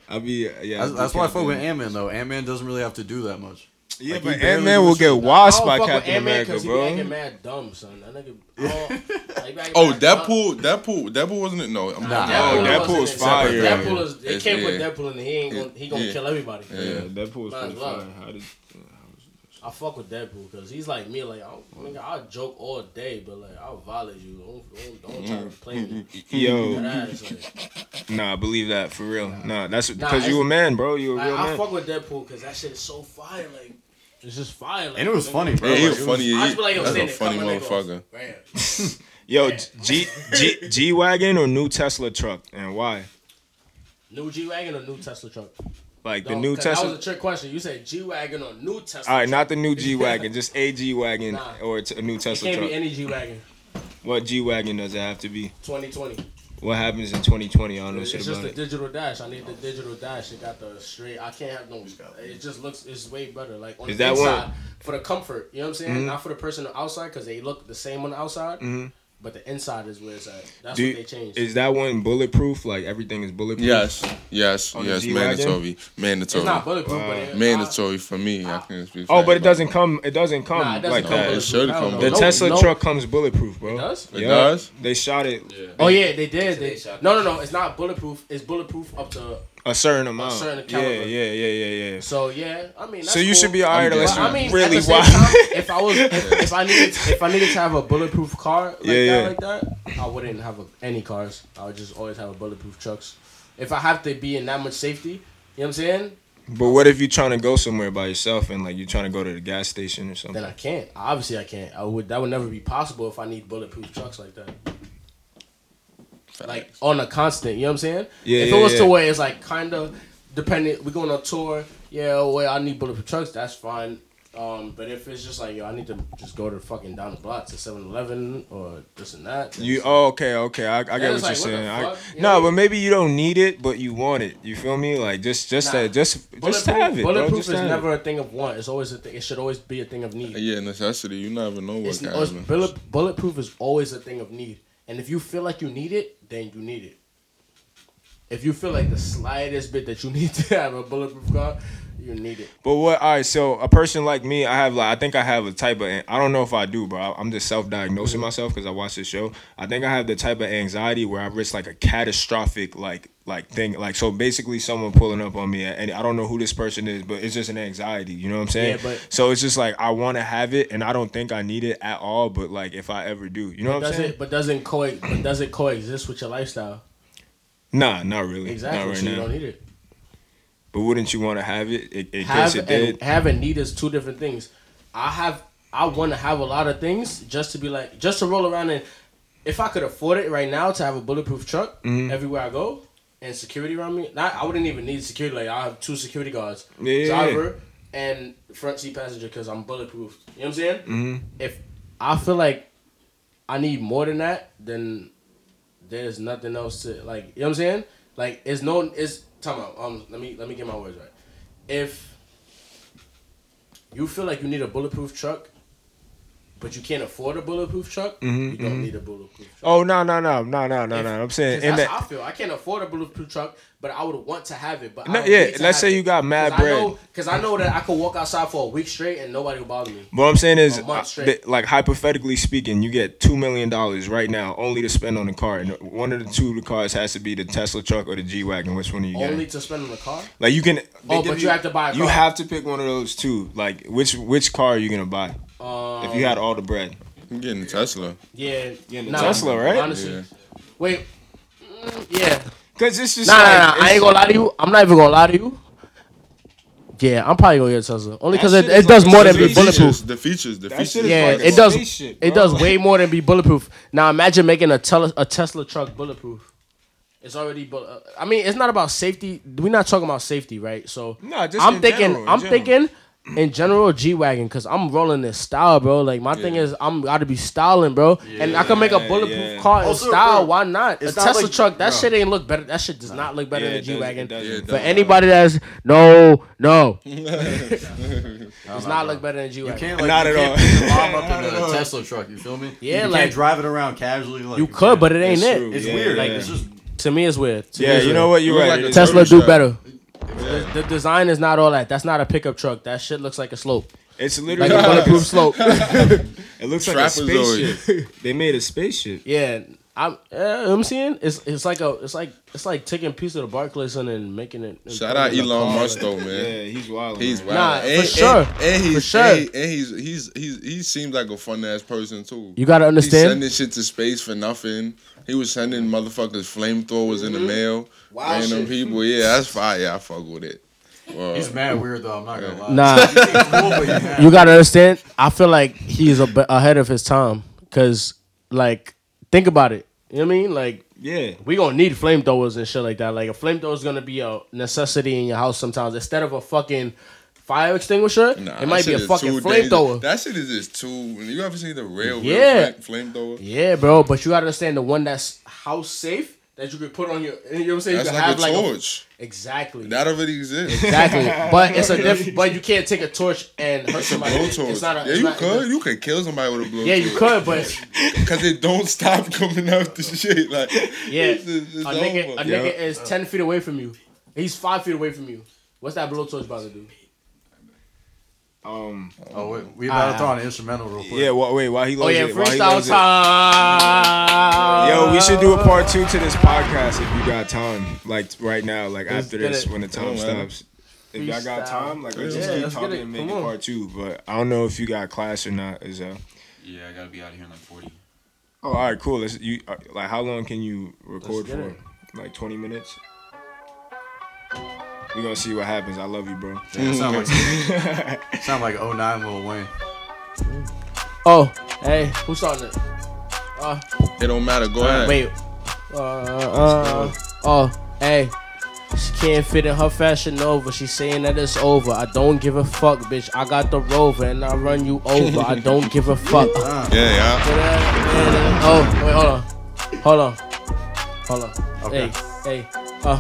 I'll be yeah. That's, that's why I fuck with Captain. Ant Man though. Ant Man doesn't really have to do that much. Yeah, Like, but barely Ant Man will get I washed by fuck with Captain Ant-Man he acting bro. mad dumb, son. That nigga. Oh, like, he Oh, mad dumb. Deadpool, Deadpool, Deadpool wasn't it? No, I'm Nah. not. Oh, Deadpool Deadpool's wasn't it. fire. Deadpool is. They It's- can't put yeah. Deadpool in. He ain't gonna. He gonna Yeah. kill everybody. Yeah, Deadpool's Might pretty as fire. How did? I fuck with Deadpool because he's like me. Like I'll, nigga, I'll joke all day, but like I'll violate you. Don't, don't, don't try to play me. Yo, ass, like, nah, believe that for real. Nah, that's Nah, because you it's- a man, bro. You a like, real I man. fuck with Deadpool because that shit is so fire. Like it's just fire. Like, And it was nigga, funny, bro. Yeah, he Like, was funny. I He, just be like, yo, that's a funny cut my nigga off. motherfucker. Bam. Yo, G G G wagon or new Tesla truck, and why? New G wagon or new Tesla truck? Like the Don't- new 'cause That Tesla. was a trick question. You said G wagon or new Tesla? All right, not the new G wagon, just a G wagon Nah. or a new It Tesla can't truck. be any G wagon. what G wagon does it have to be? 2020. What happens in 2020? I don't know It's shit just about the digital dash. I need the digital dash. It got the straight. I can't have no. It just looks. It's way better. Like on Is the that one- inside for the comfort. You know what I'm saying? Mhm. Not for the person outside because they look the same on the outside. Mhm. But the inside is where it's at. That's Do what they changed. Is that one bulletproof? Like everything is bulletproof? Yes, yes, On yes. G-Wagon? Mandatory, it's not bulletproof, Wow. but it, mandatory for me. I can speak. Oh, but it doesn't come. It doesn't come Nah, it doesn't like come that. It should come no. The No, Tesla no. truck comes bulletproof, bro. It does? It Yeah. does? They shot it Yeah. Oh yeah, they did. They, They shot no, no, no. It's not bulletproof. It's bulletproof up to. A certain amount. certain yeah, caliber. yeah, yeah, yeah, yeah. So yeah, I mean. That's So you cool. should be alright I'm unless good. you I mean, really at wild. time, if I was, if, if I needed, if I needed to have a bulletproof car like Yeah, that, yeah. like that, I wouldn't have a, any cars. I would just always have a bulletproof trucks. If I have to be in that much safety, you know what I'm saying? But what if you're trying to go somewhere by yourself and like you're trying to go to the gas station or something? Then I can't. Obviously, I can't. I would. That would never be possible if I need bulletproof trucks like that. Like on a constant, you know what I'm saying? Yeah, If yeah, it was yeah. to where it's like kind of dependent, we going on tour. Yeah, well, I need bulletproof trucks. That's fine. Um, but if it's just like yo, I need to just go to fucking down the block to 7-Eleven or this and that. You oh okay okay I, I get it's what you're like, what saying. I. You no, know? but maybe you don't need it, but you want it. You feel me? Like just just Nah. to, just just to bulletproof, have it, bro. bulletproof Just is never it. a thing of want. It's always a thing. It should always be a thing of need. Yeah, necessity. You never know what It's, can it's- bullet, bulletproof is always a thing of need. And if you feel like you need it, then you need it. if you feel like the slightest bit that you need to have a bulletproof car, you need it. But what? All right. So a person like me, I have like I think I have a type of I don't know if I do, bro. I'm just self-diagnosing myself because I watch this show. I think I have the type of anxiety where I risk like a catastrophic like like thing. Like so, basically, someone pulling up on me, and I don't know who this person is, but it's just an anxiety. You know what I'm saying? Yeah, but- so it's just like I want to have it, and I don't think I need it at all. But like if I ever do, you know what I'm saying? But doesn't co but does it coexist with your lifestyle? Nah, not really. Exactly. Not right so you now. don't need it. But wouldn't you want to have it in, in have case it and did? have and need is two different things. I have I want to have a lot of things just to be like just to roll around and if I could afford it right now to have a bulletproof truck Mm-hmm. everywhere I go and security around me, not I wouldn't even need security. Like I have two security guards, yeah. driver and front seat passenger because I'm bulletproof. You know what I'm saying? Mm-hmm. If I feel like I need more than that, then there's nothing else to like. You know what I'm saying? Like it's no it's time out. Um, let me let me get my words right. If you feel like you need a bulletproof truck, but you can't afford a bulletproof truck, you don't need a bulletproof truck. Oh no no no no no no If- no! I'm saying in that's that how I feel. I can't afford a bulletproof truck, but I would want to have it. But I No, yeah, let's say you got mad 'Cause I bread. Cause I know that I could walk outside for a week straight and nobody will bother me. What I'm saying is, uh, like hypothetically speaking, you get two million dollars right now only to spend on a car, and one of the two the cars has to be the Tesla truck or the G wagon. Which one are you get? Only getting? to spend on the car. Like you can. Oh, but you have to buy a You have to pick one of those two. Like which which car are you gonna buy Um, if you had all the bread? I'm getting Tesla. yeah, Getting a nah, Tesla, right? Honestly, Yeah. wait, mm, yeah. Because it's just Nah, like, nah, nah. I ain't gonna lie to you. I'm not even gonna lie to you. Yeah, I'm probably gonna get a Tesla only because That it, shit does like more than be spaceship. bulletproof. The features, the That features. shit is Yeah, like it does. spaceship, It does way more than be bulletproof. Now imagine making a tel- a Tesla truck bulletproof. It's already. bu- uh, I mean, it's not about safety. We're not talking about safety, right? So Nah, just I'm in thinking. general, in I'm general. thinking. In general, G wagon, because I'm rolling this style, bro. Like my thing is, I'm gotta be styling, bro. and I can make a bulletproof yeah. car in Also, style. bro, Why not? A it's not Tesla like- truck, that bro. shit ain't look better. That shit does not look better Yeah, than it a g-wagon it doesn't. Yeah, For anybody that's no, no, does not look better than a G You wagon. can't like Not you at can't all. pick your mom up in a. Tesla truck. You feel me? Yeah, you like- can't drive it around casually. Like You could, but it ain't it. true. it's Yeah, weird. Like yeah. it's just To me, it's weird. To me, Yeah, it's you weird. know what? You're Look right. like It a is- Tesla do shop. better. The, the design is not all that. That's not a pickup truck. That shit looks like a slope, It's like literally a bulletproof slope. It looks like a Trapezoid. spaceship. they made a spaceship. yeah, I'm. Uh, I'm seeing it's it's like a it's like it's like taking a piece of the Barclays and then making it. Shout out it in a Elon. Musk though, man. Yeah, he's wild. He's wild. Nah, and, for sure. And, and he's For sure. and, he- and he's he's he's he seems like a fun ass person too. You gotta He's understand. sending shit to space for nothing. He was sending motherfuckers flamethrowers in the mail. Wild random shit. people. Yeah, that's fire. Yeah, I fuck with it. Well, he's mad weird though. I'm not gonna lie. Nah, cool, but he's mad. you gotta understand. I feel like he's a, ahead of his time. Cause like, think about it. You know what I mean? Like, Yeah. we gonna need flamethrowers and shit like that. Like a flamethrower is gonna be a necessity in your house sometimes. Instead of a fucking fire extinguisher, Nah, it might be a fucking flamethrower. That shit is just too. You ever see the real, Yeah. real flamethrower? Yeah, bro, but you gotta understand the one that's house safe that you could put on your. You know what I'm saying? That's you like can a have like torch. exactly. that already exists. Exactly, but it's a diff- But you can't take a torch and hurt somebody. Blow It's not a, yeah, it's you not- could. You could kill somebody with a blow Yeah, you could, but Because it don't stop coming out the shit. Like, yeah, it's, it's, it's a nigga, over. a nigga is ten feet away from you. He's five feet away from you. What's that blowtorch about to do? Um. Oh, wait, we about Ah. to throw an instrumental real quick. Yeah. Well, wait. While he Oh yeah, it, while he freestyle loads it- time. Yo, we should do a part two to this podcast if you got time. Like right now, like Let's after this, it. when the time Come on, man. stops. If y'all got time, like let's just keep let's talking and make it part two. But I don't know if you got class or not. Is uh. Yeah, I gotta be out of here in like 40. Oh, all right, cool. Let's you uh, like how long can you record for? it. Like twenty minutes. We gonna see what happens. I love you, bro. Yeah, it sound like sound like 09 Lil Wayne. Oh, hey, who's starting it? Uh, It don't matter. Go ahead. wait. Uh, uh, oh, hey. She can't fit in her fashion Nova. She's saying that it's over. I don't give a fuck, bitch. I got the rover and I run you over. I don't give a fuck. Yeah, yeah. Oh, wait, hold on. Hold on. Hold on. Okay. Hey, hey. Uh,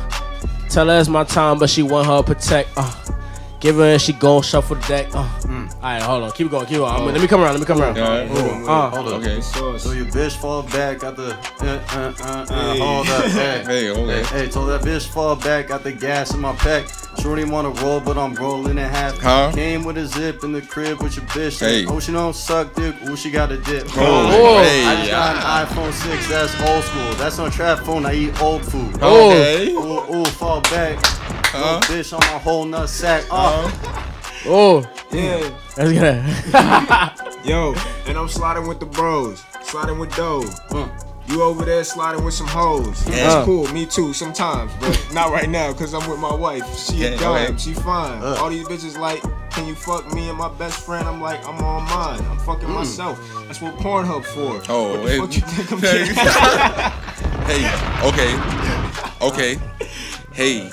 tell her it's my time, but she want her protect. Uh, give her she gon' shuffle the deck. Uh, All right, hold on. Keep going. Keep going. I'm- let me come around. Let me come around. Yeah. Uh, Hold up. Okay. Sauce. So your bitch fall back, got the uh, uh, uh, uh, hold up, hey. Hey, okay. Hey, told that bitch fall back, got the gas in my pack. Shorty wanna roll, but I'm rolling in half. Huh? Came with a zip in the crib with your bitch. Hey. Oh, she don't suck dick. Ooh, she got a dip. Oh, I hey, just got an iPhone 6, that's old school. That's on trap phone, I eat old food. Okay. Ooh, ooh, fall back. Huh? Little bitch on my whole nut sack. Oh, oh, Yeah. that's good. Yo, and I'm sliding with the bros, sliding with dough. Uh. You over there sliding with some hoes. Yeah. That's cool. Me too, sometimes, but not right now, cause I'm with my wife. She Yeah, a dime, okay. she fine. Uh. All these bitches like, can you fuck me and my best friend? I'm like, I'm on mine. I'm fucking myself. That's what Pornhub for. Oh, what the hey. fuck you think I'm Hey. hey, okay. Okay. Hey,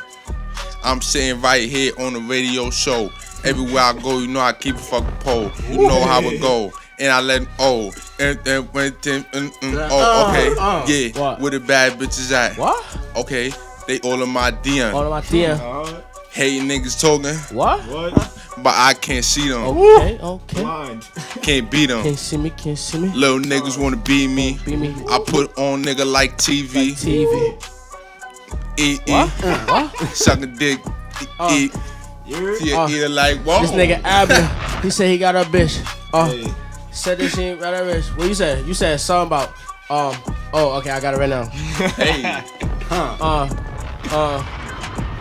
I'm sitting right here on the radio show. Everywhere I go, you know I keep a fucking pole. You know how it go. And I let oh and and when then mm, mm, oh okay yeah What? where the bad bitches at what? okay they all in my DM All of my DM. Uh, hey niggas talking What? what? but I can't see them Okay, okay. Blind. can't beat them Can't see me, can't see me. little niggas wanna be me Be me. I put on nigga like TV TV. Eat What? eat suck a dick eat You're yeah, either like whoa This nigga Abner, he said he got a bitch. Uh, Hey. said this shit got a bitch. What you said? You said something about um. Oh, okay, I got it right now. hey Uh, uh,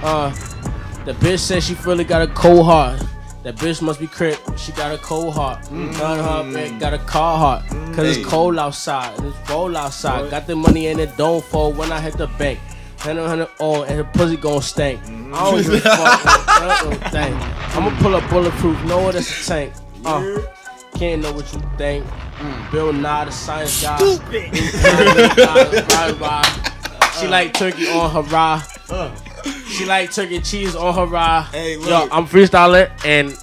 uh. The bitch said she really got a cold heart. That bitch must be crip. She got a cold heart. Got her bitch got a car heart. Cause Hey. it's cold outside. It's cold outside. Got the money and it don't fall when I hit the bank. Hundred hundred oh, and her pussy gon' stink. I don't give a fuck. what that thing. I'ma pull up bulletproof. Know what it's a tank. Uh, can't know what you think. Bill Nye, the science guy. Ride, ride. She like turkey on her rye. She like turkey cheese on her rye. Hey, Yo, look. I'm freestyling and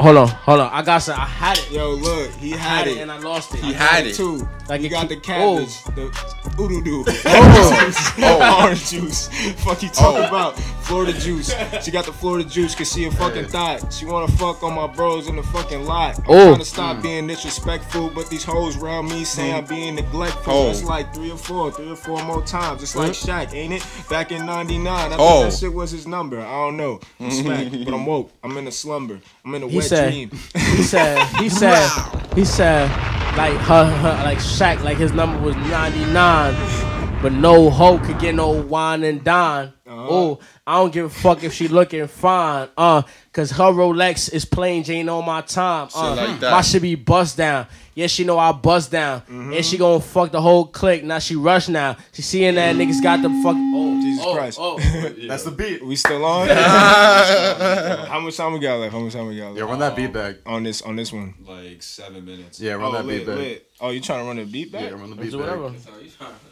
hold on, hold on. I got some. I had it. Yo, look, he I had had it. it and I lost it. He had it. too. Like you got the cabbage, oh. the oodoo oh. doo, Oh. orange juice. Fuck you oh. talking Oh. about? Florida juice. She got the Florida juice cause she a fucking thought. She wanna fuck on my bros in the fucking lot. I'm Oh. trying to stop mm. being disrespectful, but these hoes around me saying I'm mm. being neglectful. Oh. It's like three or four, three or four more times. It's like Shaq, ain't it? Back in '99, I think Oh. that shit was his number. I don't know. I'm smacked, but I'm woke. I'm in a slumber. I'm in a He wet said- dream. He said. He said. He said. Like her, her, like Shaq, like his number was 99, but no hoe could get no wine and dine. Uh-huh. Oh, I don't give a fuck if she looking fine. Uh, cause her Rolex is plain Jane on my time. Uh, like that. my shit be bust down. Yeah, she know I bust down. Mm-hmm. And she gonna fuck the whole clique. Now she rush now. She seeing that niggas got the fuck. Oh, Jesus oh, Christ. Oh, that's the beat. We still on? How much time we got left? How much time we got left? Yeah, run that beat back. on this on this one. Like seven minutes. Yeah, run Oh, that beat lit, back. lit. Oh, you trying to run the beat back? Yeah, run the beat do back. whatever.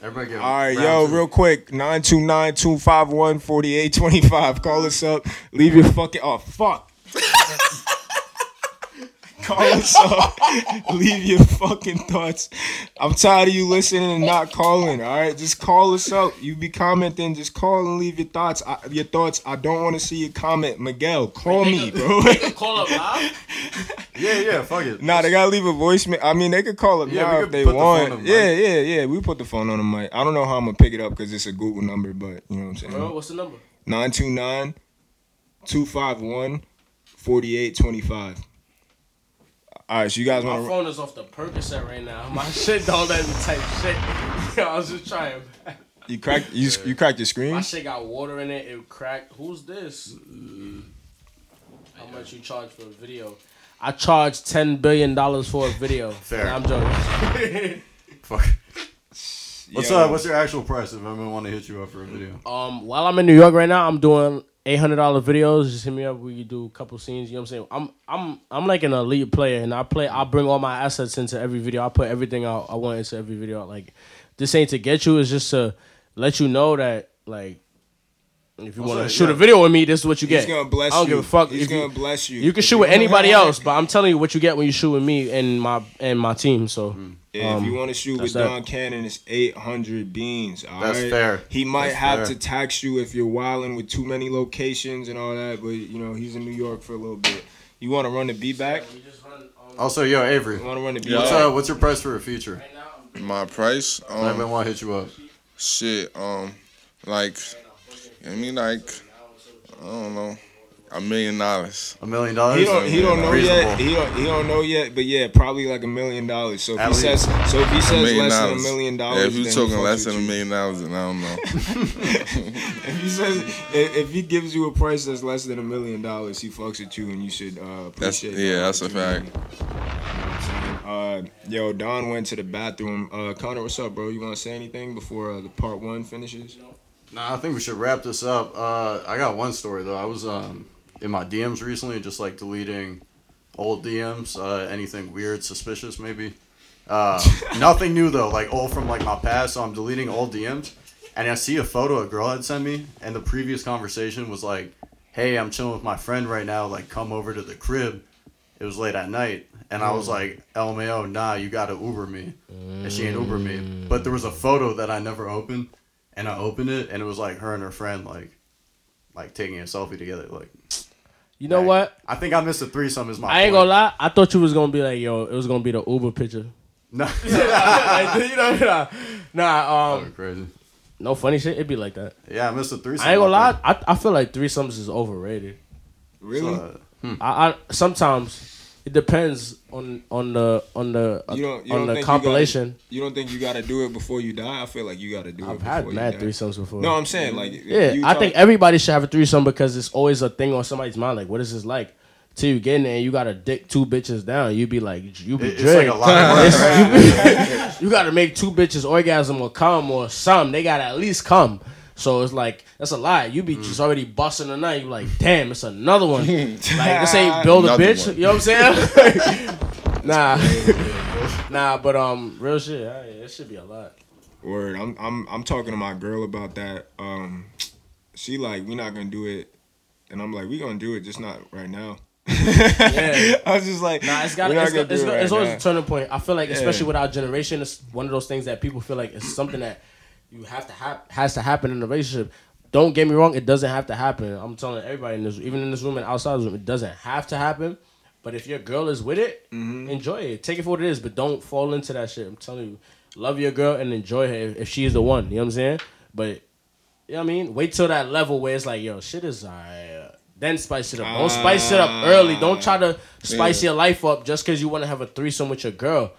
Everybody get All right, yo, two. real quick, 929-251-4825. Call us up. Leave your fucking oh fuck. Call us up. Leave your fucking thoughts. I'm tired of you listening and not calling. All right, just call us up. You be commenting, just call and leave your thoughts. I, your thoughts. I don't want to see your comment, Miguel. Call me, bro. Call up live. Yeah, yeah, fuck it. Nah, they gotta leave a voicemail. I mean, they could call up Yeah, now if they put the phone want. the Yeah, mic. yeah, yeah. We put the phone on the mic. I don't know how I'm gonna pick it up because it's a Google number, but you know what I'm saying. Bro, what's the number? 929 251 4825. All right, so you guys My want to. phone is off the Percocet right now. My shit don't let me type shit. I was just trying. You cracked you, you cracked your screen? My shit got water in it. It cracked. Who's this? How much you charge for a video? I charge ten billion dollars for a video. Fair. Nah, I'm joking. Fuck. What's Yo. uh? What's your actual price if anyone want to hit you up for a video? um, while I'm in New York right now, I'm doing eight hundred dollar videos. Just hit me up. We can do a couple scenes. You know what I'm saying? I'm I'm I'm like an elite player, and I play. I bring all my assets into every video. I put everything out I want into every video. Like this ain't to get you. It's just to let you know that like. If you want to shoot yeah. a video with me, this is what you He's get. He's gonna bless I don't you. give a fuck. He's if gonna you, bless you. You can If shoot you with anybody else, but I'm telling you what you get when you shoot with me and my and my team. So Yeah, if you Um, want to shoot with that. Don Cannon, it's 800 beans. all That's right? fair. He might That's have fair. to tax you if you're wilding with too many locations and all that, but you know he's in New York for a little bit. You want to run the beat back? Also, yo, Avery, You want to run the beat Yeah. what's uh, what's your price for a feature? My price, I um, want to hit you up. shit, um, like, I mean, like, I don't know, a million dollars. A million dollars. He don't. He don't know Reasonable. yet. He don't. He don't know yet. But yeah, probably like a million dollars. So if At he says. So if he says million less than a dollars. million Yeah, dollars, if you then talking fucks less than a you. million dollars, then I don't know. If he says if, if he gives you a price that's less than a million dollars, he fucks with you, and you should uh, That's appreciate. yeah, that that's a opportunity. fact. Uh, yo, Don went to the bathroom. Uh, Connor, what's up, bro? You want to say anything before uh, the part one finishes? Nah, I think we should wrap this up. Uh, I got one story though. I was um in my DMs recently, just like deleting old DMs. Uh, anything weird, suspicious, maybe. Uh, nothing new though. Like all from like my past. So I'm deleting old DMs, and I see a photo a girl had sent me, and the previous conversation was like, "Hey, I'm chilling with my friend right now. Like, come over to the crib." It was late at night, and I was like, "LMAO, nah, you gotta Uber me." And she ain't Uber me, but there was a photo that I never opened and I opened it, and it was like her and her friend, like, like taking a selfie together. Like, You know Hey, what? I think I missed a threesome. Is my I ain't gonna lie. I thought you was gonna be like, yo, it was gonna be the Uber picture. No, like, you know, nah, nah, um, crazy. no funny shit. It'd be like that. Yeah, I missed a threesome. I ain't gonna I lie. I, I feel like threesomes is overrated. Really? think. Uh, I, I sometimes it depends on on the on the You don't- you on don't the think you compilation. You don't think you got to do it before you die? I feel like you got to do it I've before had you mad die. threesomes before. No, I'm saying like yeah, you I think everybody should have a threesome because it's always a thing on somebody's mind. Like, what is this like? Till you get in there and you gotta dick two bitches down, you be like, you be it- it's like a lot of work. right? you gotta make two bitches orgasm or come or some. They gotta at least come. So it's like that's a lot. You be Mm. just already busting the night. You like, damn, it's another one. like this ain't build a bitch. one. You know what I'm saying? nah, nah. But um, real shit. yeah, yeah, it should be a lot. Word. I'm I'm I'm talking to my girl about that. Um, she like we not gonna do it, and I'm like we gonna do it, just not right now. Yeah. I was just like, Nah, it's got it's, it's, do it got- it's always now. a turning point. I feel like, especially with our generation, it's one of those things that people feel like it's something that you have to have has to happen in a relationship. Don't get me wrong, it doesn't have to happen. I'm telling everybody in this, even in this room and outside this room, it doesn't have to happen. But if your girl is with it, Mm-hmm. enjoy it. Take it for what it is, but don't fall into that shit. I'm telling you, love your girl and enjoy her if, if she's the one. You know what I'm saying? But you know what I mean? Wait till that level where it's like, yo, shit is alright. Then spice it up. Don't spice it up early. Don't try to spice your life up just because you want to have a threesome with your girl.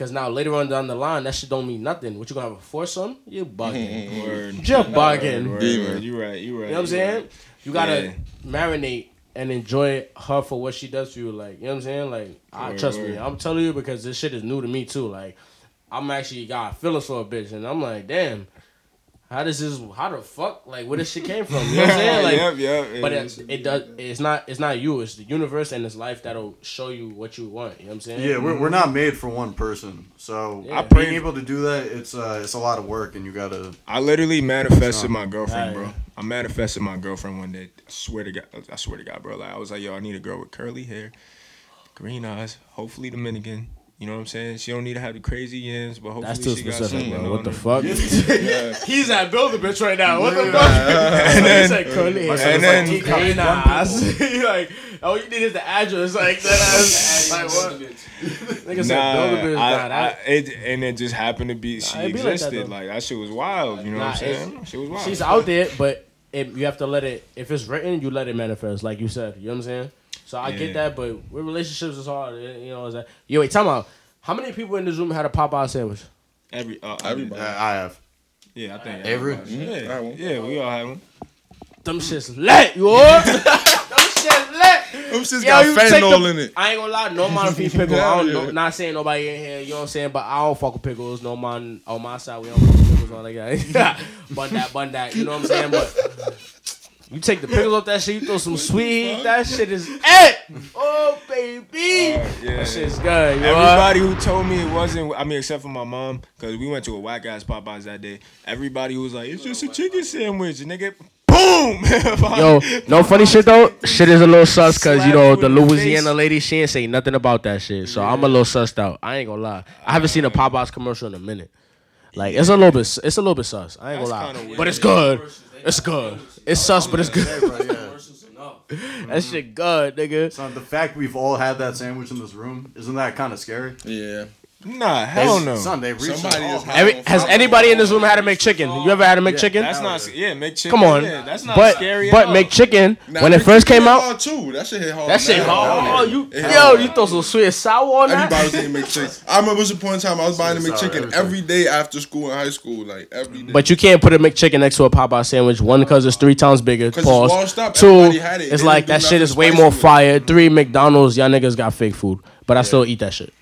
Because now later on down the line, that shit don't mean nothing. What you gonna have a foursome? You bugging. Word. You're bugging. Word, Demon. word. You right. You right. You know what I'm saying? right. You gotta Yeah. marinate and enjoy her for what she does for you. Like, you know what I'm saying? Like, I trust me. I'm telling you because this shit is new to me too. Like, I'm actually got feelings for a bitch, and I'm like, damn. How does this? How the fuck? Like, where this shit came from? You know what I'm saying? Like, yep, yep. but it, it does. It's not. It's not you. It's the universe and it's life that'll show you what you want. You know what I'm saying? Yeah, we're, we're not made for one person, so Yeah. being able to do that, it's uh, it's a lot of work, and you gotta. I literally manifested my girlfriend, bro. I manifested my girlfriend one day. I swear to God, I swear to God, bro. Like I was like, yo, I need a girl with curly hair, green eyes, hopefully Dominican. You know what I'm saying? She don't need to have the crazy yams, but hopefully That's too she got specific, something bro. What the her. fuck? He's at build a bitch right now. What the fuck? and then, said curly hair. And then- He green eyes. He like, all you need is the address. Like that. like what? Nigga said Nah, build a bitch. I, Nah, that. I, it, and it just happened to be she Nah, it be like that, existed. though. like, that shit was wild. You know Nah, what I'm it's- saying? She was wild. She's out there, but it, you have to let it. If it's written, you let it manifest, like you said. You know what I'm saying? So I Yeah. get that, but with relationships, is hard. You know, is that? Yo, wait, time out. How many people in this room had a Popeye sandwich? Every, uh, Everybody. Uh, I have. Yeah, I think Every- everybody- I Yeah, yeah, we all had one. Them shits lit, you heard? Them shits lit. Them shits Yo, got you take fentanyl the- in it. I ain't gonna lie, no man feed pickle. I don't know, not saying nobody in here, you know what I'm saying, but I don't fuck with pickles. No man on my side, we don't fuck with pickles on like that. bun that, bun that, you know what I'm saying? But you take the pickles off that shit, you throw some sweet heat, that shit is it. Oh baby, Yeah. that shit's good. You know? Everybody who told me it wasn't, I mean, except for my mom, because we went to a whack ass Popeyes that day. Everybody who was like, it's just a chicken sandwich, nigga. Boom! Yo, no funny shit though. Shit is a little sus because you know the you in the Louisiana lady. She ain't say nothing about that shit. So I'm a little sussed out. I ain't gonna lie. I haven't seen a Popeyes commercial in a minute. Like it's a little bit. It's a little bit sus. I ain't That's gonna lie. But it's good. It's good. It's sus, but it's good. Hey, bro. That shit good, nigga. Son, the fact we've all had that sandwich in this room, isn't that kind of scary? Yeah. Nah, hell no. Son, they reached Somebody it is all. high Every, on has fiber. anybody in this room had a McChicken? You ever had a McChicken? That's not yeah, McChicken. Come on, Yeah, that's not but scary. but at all. McChicken Nah, when it that first came hit out, hard too. That shit hit hard. that shit hard. Oh, you It hit yo, hard. you throw some sweet and sour on that. Everybody was eating McChicken. I remember it was a point in time I was buying a Sorry, McChicken everything. every day after school in high school, like every day. But you can't put a McChicken next to a Popeye sandwich. One, because it's three times bigger. 'Cause it's Pause. washed up. Two, Everybody had it. it's They like didn't that do shit is way spicy more with it. fire. Three, McDonald's. Y'all niggas got fake food, but I still eat that shit.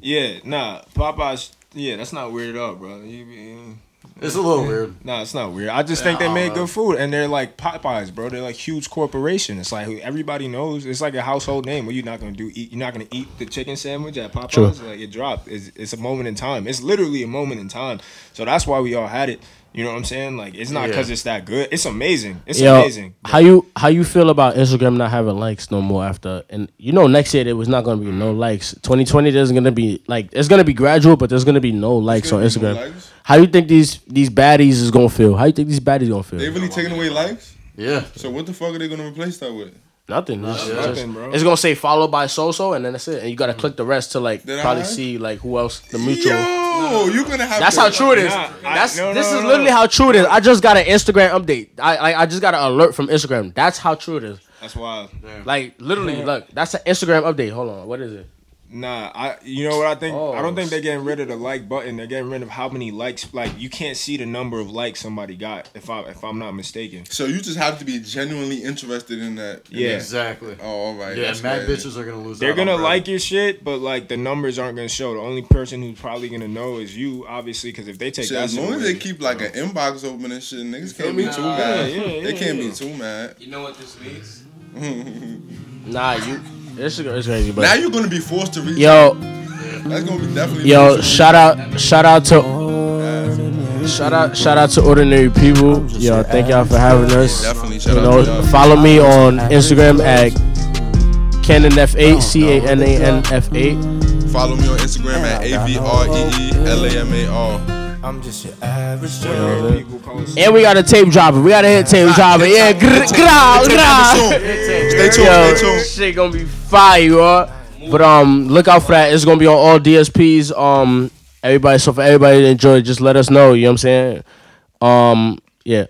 Yeah, nah, Popeyes. Yeah, that's not weird at all, bro. You, you- It's a little weird. Nah, it's not weird. I just think they make good food, and they're like Popeyes, bro. They're like huge corporation. It's like everybody knows. It's like a household name. What you not gonna do? Eat? You're not gonna eat the chicken sandwich at Popeyes? True. Like it dropped. It's, it's a moment in time. It's literally a moment in time. So that's why we all had it. You know what I'm saying? Like it's not Yeah. because it's that good. It's amazing. It's Yo, amazing. how you how you feel about Instagram not having likes no more after? And you know, next year there was not gonna be no mm-hmm. likes. 2020 there's gonna be like it's gonna be gradual, but there's gonna be no likes on gonna no Instagram. likes? How you think these these baddies is gonna feel? How you think these baddies gonna feel? They really taking away likes. Yeah. So what the fuck are they gonna replace that with? Nothing. It's, just- Nothing, bro. it's gonna say followed by so so, and then that's it. And you gotta mm. click the rest to like Did probably like? see like who else the mutual. Yo, you're gonna have. That's to, how true it is. Nah, I- That's no, this no, is no. literally how true it is. I just got an Instagram update. I I, I just got an alert from Instagram. That's how true it is. That's wild. Like literally, look, that's an Instagram update. Hold on, what is it? Nah, I you know what I think? Oh. I don't think oh, they're getting rid of the like button. They're getting rid of how many likes. Like you can't see the number of likes somebody got. If I if I'm not mistaken. So you just have to be genuinely interested in that. in Yeah. that- Exactly. Oh, all right. Yeah, mad bitches are gonna lose. They're gonna bread. like your shit, but like the numbers aren't gonna show. The only person who's probably gonna know is you, obviously, because if they take Shit, that as shit long as they keep like an inbox open and shit, niggas can't be too Nah. mad. Yeah, yeah, they can't yeah. be too mad. You know what this means? Nah, you. It's, it's crazy, but Now you're gonna be forced to reach. yo, That's gonna be definitely. yo, shout out, shout out to, shout out, shout out to ordinary people. Yo, thank y'all for having us. Definitely shout You out to know, follow me on Instagram at CanonF8, C A N A N F 8. Follow me on Instagram at A V R E E L A M A R. I'm just your average Joe. I'm saying? people call us. And we got a tape dropper. We got a hit tape dropper. Yeah, grr, grah, grah. Stay tuned. Stay tuned. shit gonna be fire, yo. But um, look out for that. It's gonna be on all DSPs. Um, everybody. So for everybody to enjoy, just let us know. You know what I'm saying? Um, yeah.